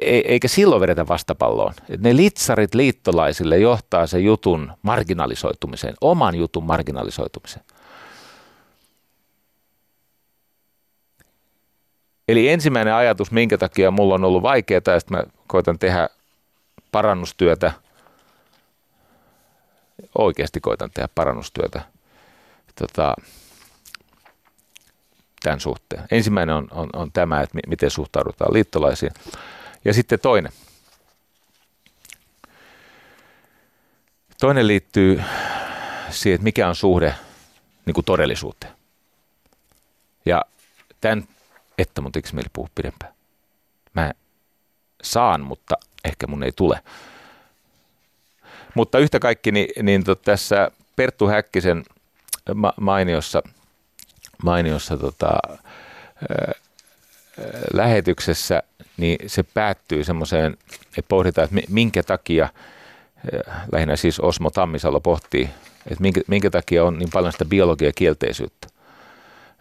E, e eikä silloin vedetä vastapalloon. Ne litsarit liittolaisille johtaa se jutun marginalisoitumiseen, oman jutun marginalisoitumiseen. Eli ensimmäinen ajatus, minkä takia mulla on ollut vaikeaa, ja sitten mä koitan tehdä parannustyötä – oikeasti koitan tehdä parannustyötä tota, tämän suhteen. Ensimmäinen on, on, on tämä, että miten suhtaudutaan liittolaisiin. Ja sitten toinen. Toinen liittyy siihen, että mikä on suhde niin kuin todellisuuteen. Ja tämän, että mun tekisi mieli puhua pidempään. Mä saan, mutta ehkä mun ei tule. Mutta yhtä kaikki, niin, niin to, tässä Perttu Häkkisen ma- mainiossa, mainiossa tota, lähetyksessä, niin se päättyy semmoiseen, että pohditaan, että minkä takia, lähinnä siis Osmo Tammisalo pohtii, että minkä, minkä takia on niin paljon sitä biologia kielteisyyttä.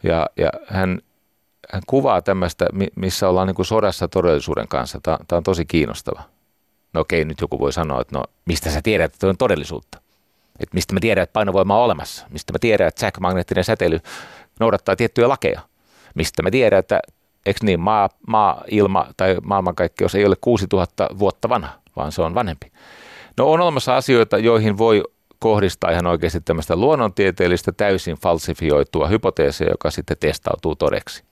Ja, ja hän, hän kuvaa tämmöistä, missä ollaan niin kuin sodassa todellisuuden kanssa. Tämä, tämä on tosi kiinnostava. No okei, nyt joku voi sanoa, että no mistä sä tiedät, että on todellisuutta? Että mistä mä tiedän, että painovoima on olemassa? Mistä mä tiedän, että sähkömagneettinen säteily noudattaa tiettyjä lakeja? Mistä mä tiedän, että eikö niin, maa, maa, ilma tai maailmankaikkeus ei ole 6000 vuotta vanha, vaan se on vanhempi. No on olemassa asioita, joihin voi kohdistaa ihan oikeasti tämmöistä luonnontieteellistä täysin falsifioitua hypoteesia, joka sitten testautuu todeksi.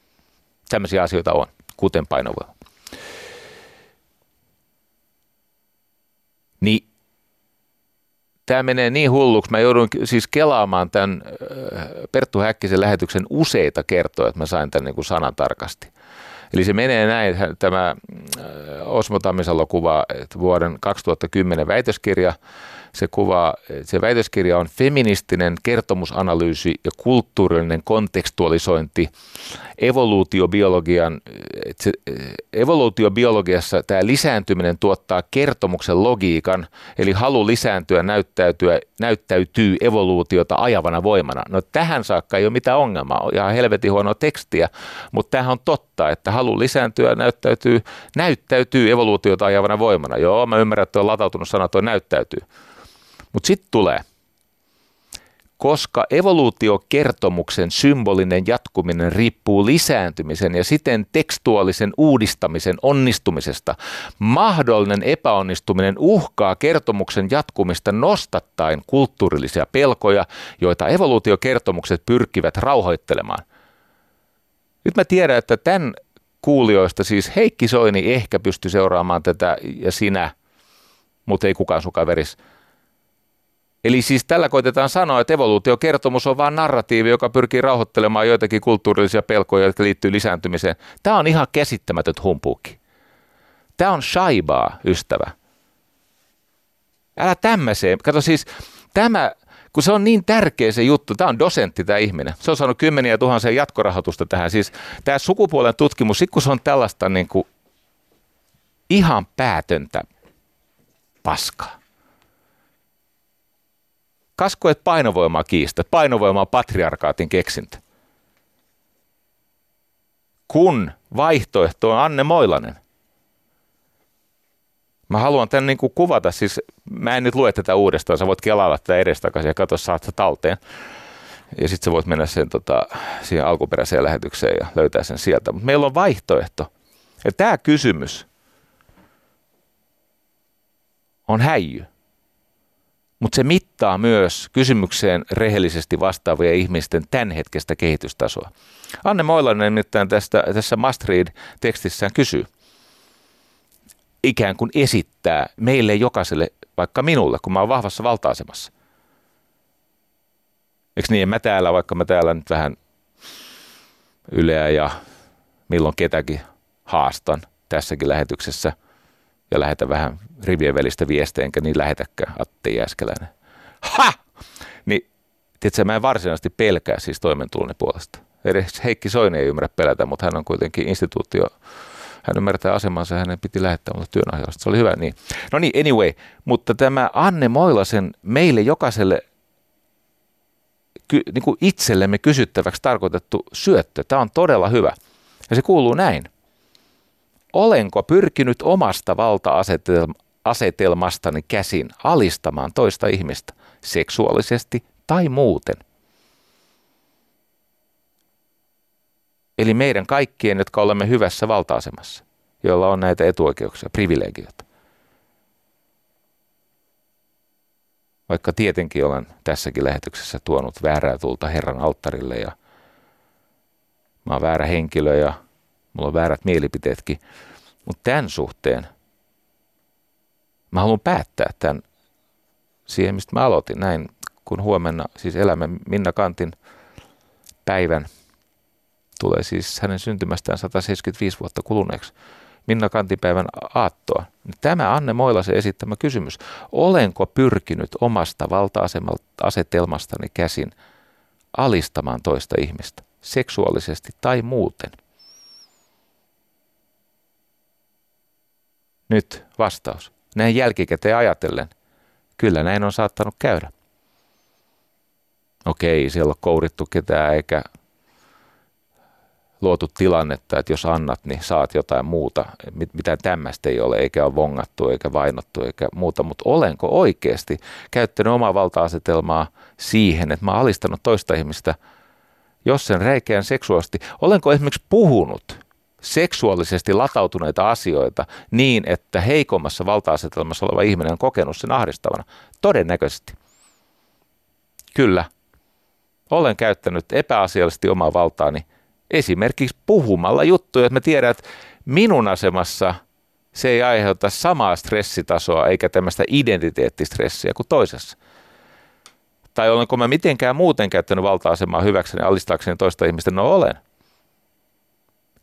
Tämmöisiä asioita on, kuten painovoima. Niin tämä menee niin hulluksi. Mä joudun siis kelaamaan tämän äh, Perttu Häkkisen lähetyksen useita kertoja, että mä sain tämän niin kuin sanan tarkasti. Eli se menee näin, tämä äh, Osmo Tammisalo kuvaa että vuoden 2010 väitöskirja, se kuvaa, se väitöskirja on feministinen kertomusanalyysi ja kulttuurillinen kontekstualisointi evoluutiobiologian, se, evoluutiobiologiassa tämä lisääntyminen tuottaa kertomuksen logiikan, eli halu lisääntyä näyttäytyä, näyttäytyy evoluutiota ajavana voimana. No tähän saakka ei ole mitään ongelmaa, on ihan helvetin huonoa tekstiä, mutta tämähän on totta, että halu lisääntyä näyttäytyy, näyttäytyy evoluutiota ajavana voimana. Joo, mä ymmärrän, että on latautunut sana, tuo näyttäytyy. Mutta sitten tulee, koska evoluutiokertomuksen symbolinen jatkuminen riippuu lisääntymisen ja siten tekstuaalisen uudistamisen onnistumisesta, mahdollinen epäonnistuminen uhkaa kertomuksen jatkumista nostattain kulttuurillisia pelkoja, joita evoluutiokertomukset pyrkivät rauhoittelemaan. Nyt mä tiedän, että tämän kuulijoista siis Heikki Soini ehkä pystyi seuraamaan tätä ja sinä, mutta ei kukaan sun kaveris – Eli siis tällä koitetaan sanoa, että evoluutiokertomus on vain narratiivi, joka pyrkii rauhoittelemaan joitakin kulttuurillisia pelkoja, jotka liittyy lisääntymiseen. Tämä on ihan käsittämätön humpuuki. Tämä on shaibaa, ystävä. Älä tämmöiseen. Kato siis, tämä, kun se on niin tärkeä se juttu, tämä on dosentti tämä ihminen. Se on saanut kymmeniä tuhansia jatkorahoitusta tähän. Siis tämä sukupuolen tutkimus, kun se on tällaista niin kuin ihan päätöntä paskaa Kasko painovoimaa kiistä. Painovoima on patriarkaatin keksintö. Kun vaihtoehto on Anne Moilanen. Mä haluan tämän niin kuin kuvata, siis mä en nyt lue tätä uudestaan, sä voit kelailla tätä edestakaisin ja katsoa, saat sä talteen. Ja sitten sä voit mennä sen, tota, siihen alkuperäiseen lähetykseen ja löytää sen sieltä. Mutta meillä on vaihtoehto. Ja tämä kysymys on häijy. Mutta se mittaa myös kysymykseen rehellisesti vastaavia ihmisten tämän hetkestä kehitystasoa. Anne Moilanen nimittäin tästä, tässä Must Read-tekstissään kysyy, ikään kuin esittää meille jokaiselle, vaikka minulle, kun mä oon vahvassa valta-asemassa. Eikö niin, mä täällä, vaikka mä täällä nyt vähän yleä ja milloin ketäkin haastan tässäkin lähetyksessä ja lähetän vähän rivien välistä viestejä, enkä niin lähetäkään Atte Jääskeläinen. Ha! Niin, tiedätkö, mä en varsinaisesti pelkää siis toimentuloni puolesta. Edes Heikki Soini ei ymmärrä pelätä, mutta hän on kuitenkin instituutio, hän ymmärtää asemansa hänen piti lähettää mulle työnahjausta. Se oli hyvä niin. No niin, anyway, mutta tämä Anne Moilasen meille jokaiselle ky, niin kuin itsellemme kysyttäväksi tarkoitettu syöttö, tämä on todella hyvä. Ja se kuuluu näin. Olenko pyrkinyt omasta valta-asetelmastani käsin alistamaan toista ihmistä seksuaalisesti tai muuten? Eli meidän kaikkien, jotka olemme hyvässä valta-asemassa, joilla on näitä etuoikeuksia, privilegioita. Vaikka tietenkin olen tässäkin lähetyksessä tuonut väärää tulta Herran alttarille ja mä oon väärä henkilö ja mulla on väärät mielipiteetkin. Mutta tämän suhteen mä haluan päättää tämän siihen, mistä mä aloitin näin, kun huomenna siis elämme Minna Kantin päivän. Tulee siis hänen syntymästään 175 vuotta kuluneeksi. Minna Kantipäivän aattoa. Tämä Anne Moilasen esittämä kysymys. Olenko pyrkinyt omasta valta-asetelmastani käsin alistamaan toista ihmistä, seksuaalisesti tai muuten? Nyt vastaus. Näin jälkikäteen ajatellen. Kyllä näin on saattanut käydä. Okei, siellä on kourittu ketään eikä luotu tilannetta, että jos annat, niin saat jotain muuta. Mitään tämmöistä ei ole, eikä ole vongattu, eikä vainottu, eikä muuta. Mutta olenko oikeasti käyttänyt omaa valta-asetelmaa siihen, että mä alistanut toista ihmistä, jos sen räikeän seksuaalisesti. Olenko esimerkiksi puhunut seksuaalisesti latautuneita asioita niin, että heikommassa valta-asetelmassa oleva ihminen on kokenut sen ahdistavana? Todennäköisesti. Kyllä. Olen käyttänyt epäasiallisesti omaa valtaani esimerkiksi puhumalla juttuja, että mä tiedän, että minun asemassa se ei aiheuta samaa stressitasoa eikä tämmöistä identiteettistressiä kuin toisessa. Tai olenko mä mitenkään muuten käyttänyt valta-asemaa hyväkseni alistaakseni toista ihmistä? No olen.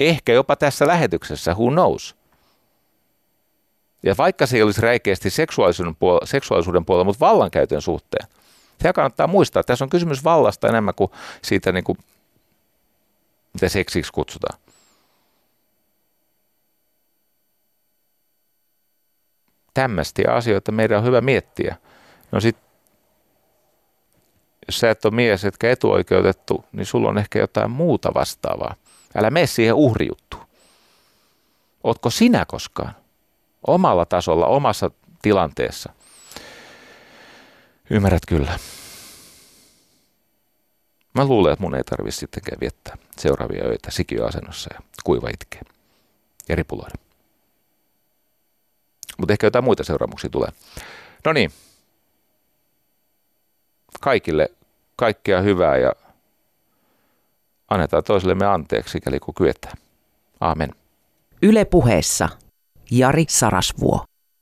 Ehkä jopa tässä lähetyksessä, who knows? Ja vaikka se ei olisi räikeästi seksuaalisuuden puolella, seksuaalisuuden puolella mutta vallankäytön suhteen. Se kannattaa muistaa, tässä on kysymys vallasta enemmän kuin siitä niin kuin mitä seksiksi kutsutaan. Tämmöisiä asioita meidän on hyvä miettiä. No sit, jos sä et ole mies, etkä etuoikeutettu, niin sulla on ehkä jotain muuta vastaavaa. Älä mene siihen uhrijuttuun. Ootko sinä koskaan omalla tasolla, omassa tilanteessa? Ymmärrät kyllä. Mä luulen, että mun ei tarvitse sittenkään viettää seuraavia öitä sikiöasennossa ja kuiva itkee ja ripuloida. Mutta ehkä jotain muita seuraamuksia tulee. No niin. Kaikille kaikkea hyvää ja annetaan toisillemme anteeksi, sikäli kun kyetään. Aamen. Yle puheessa Jari Sarasvuo.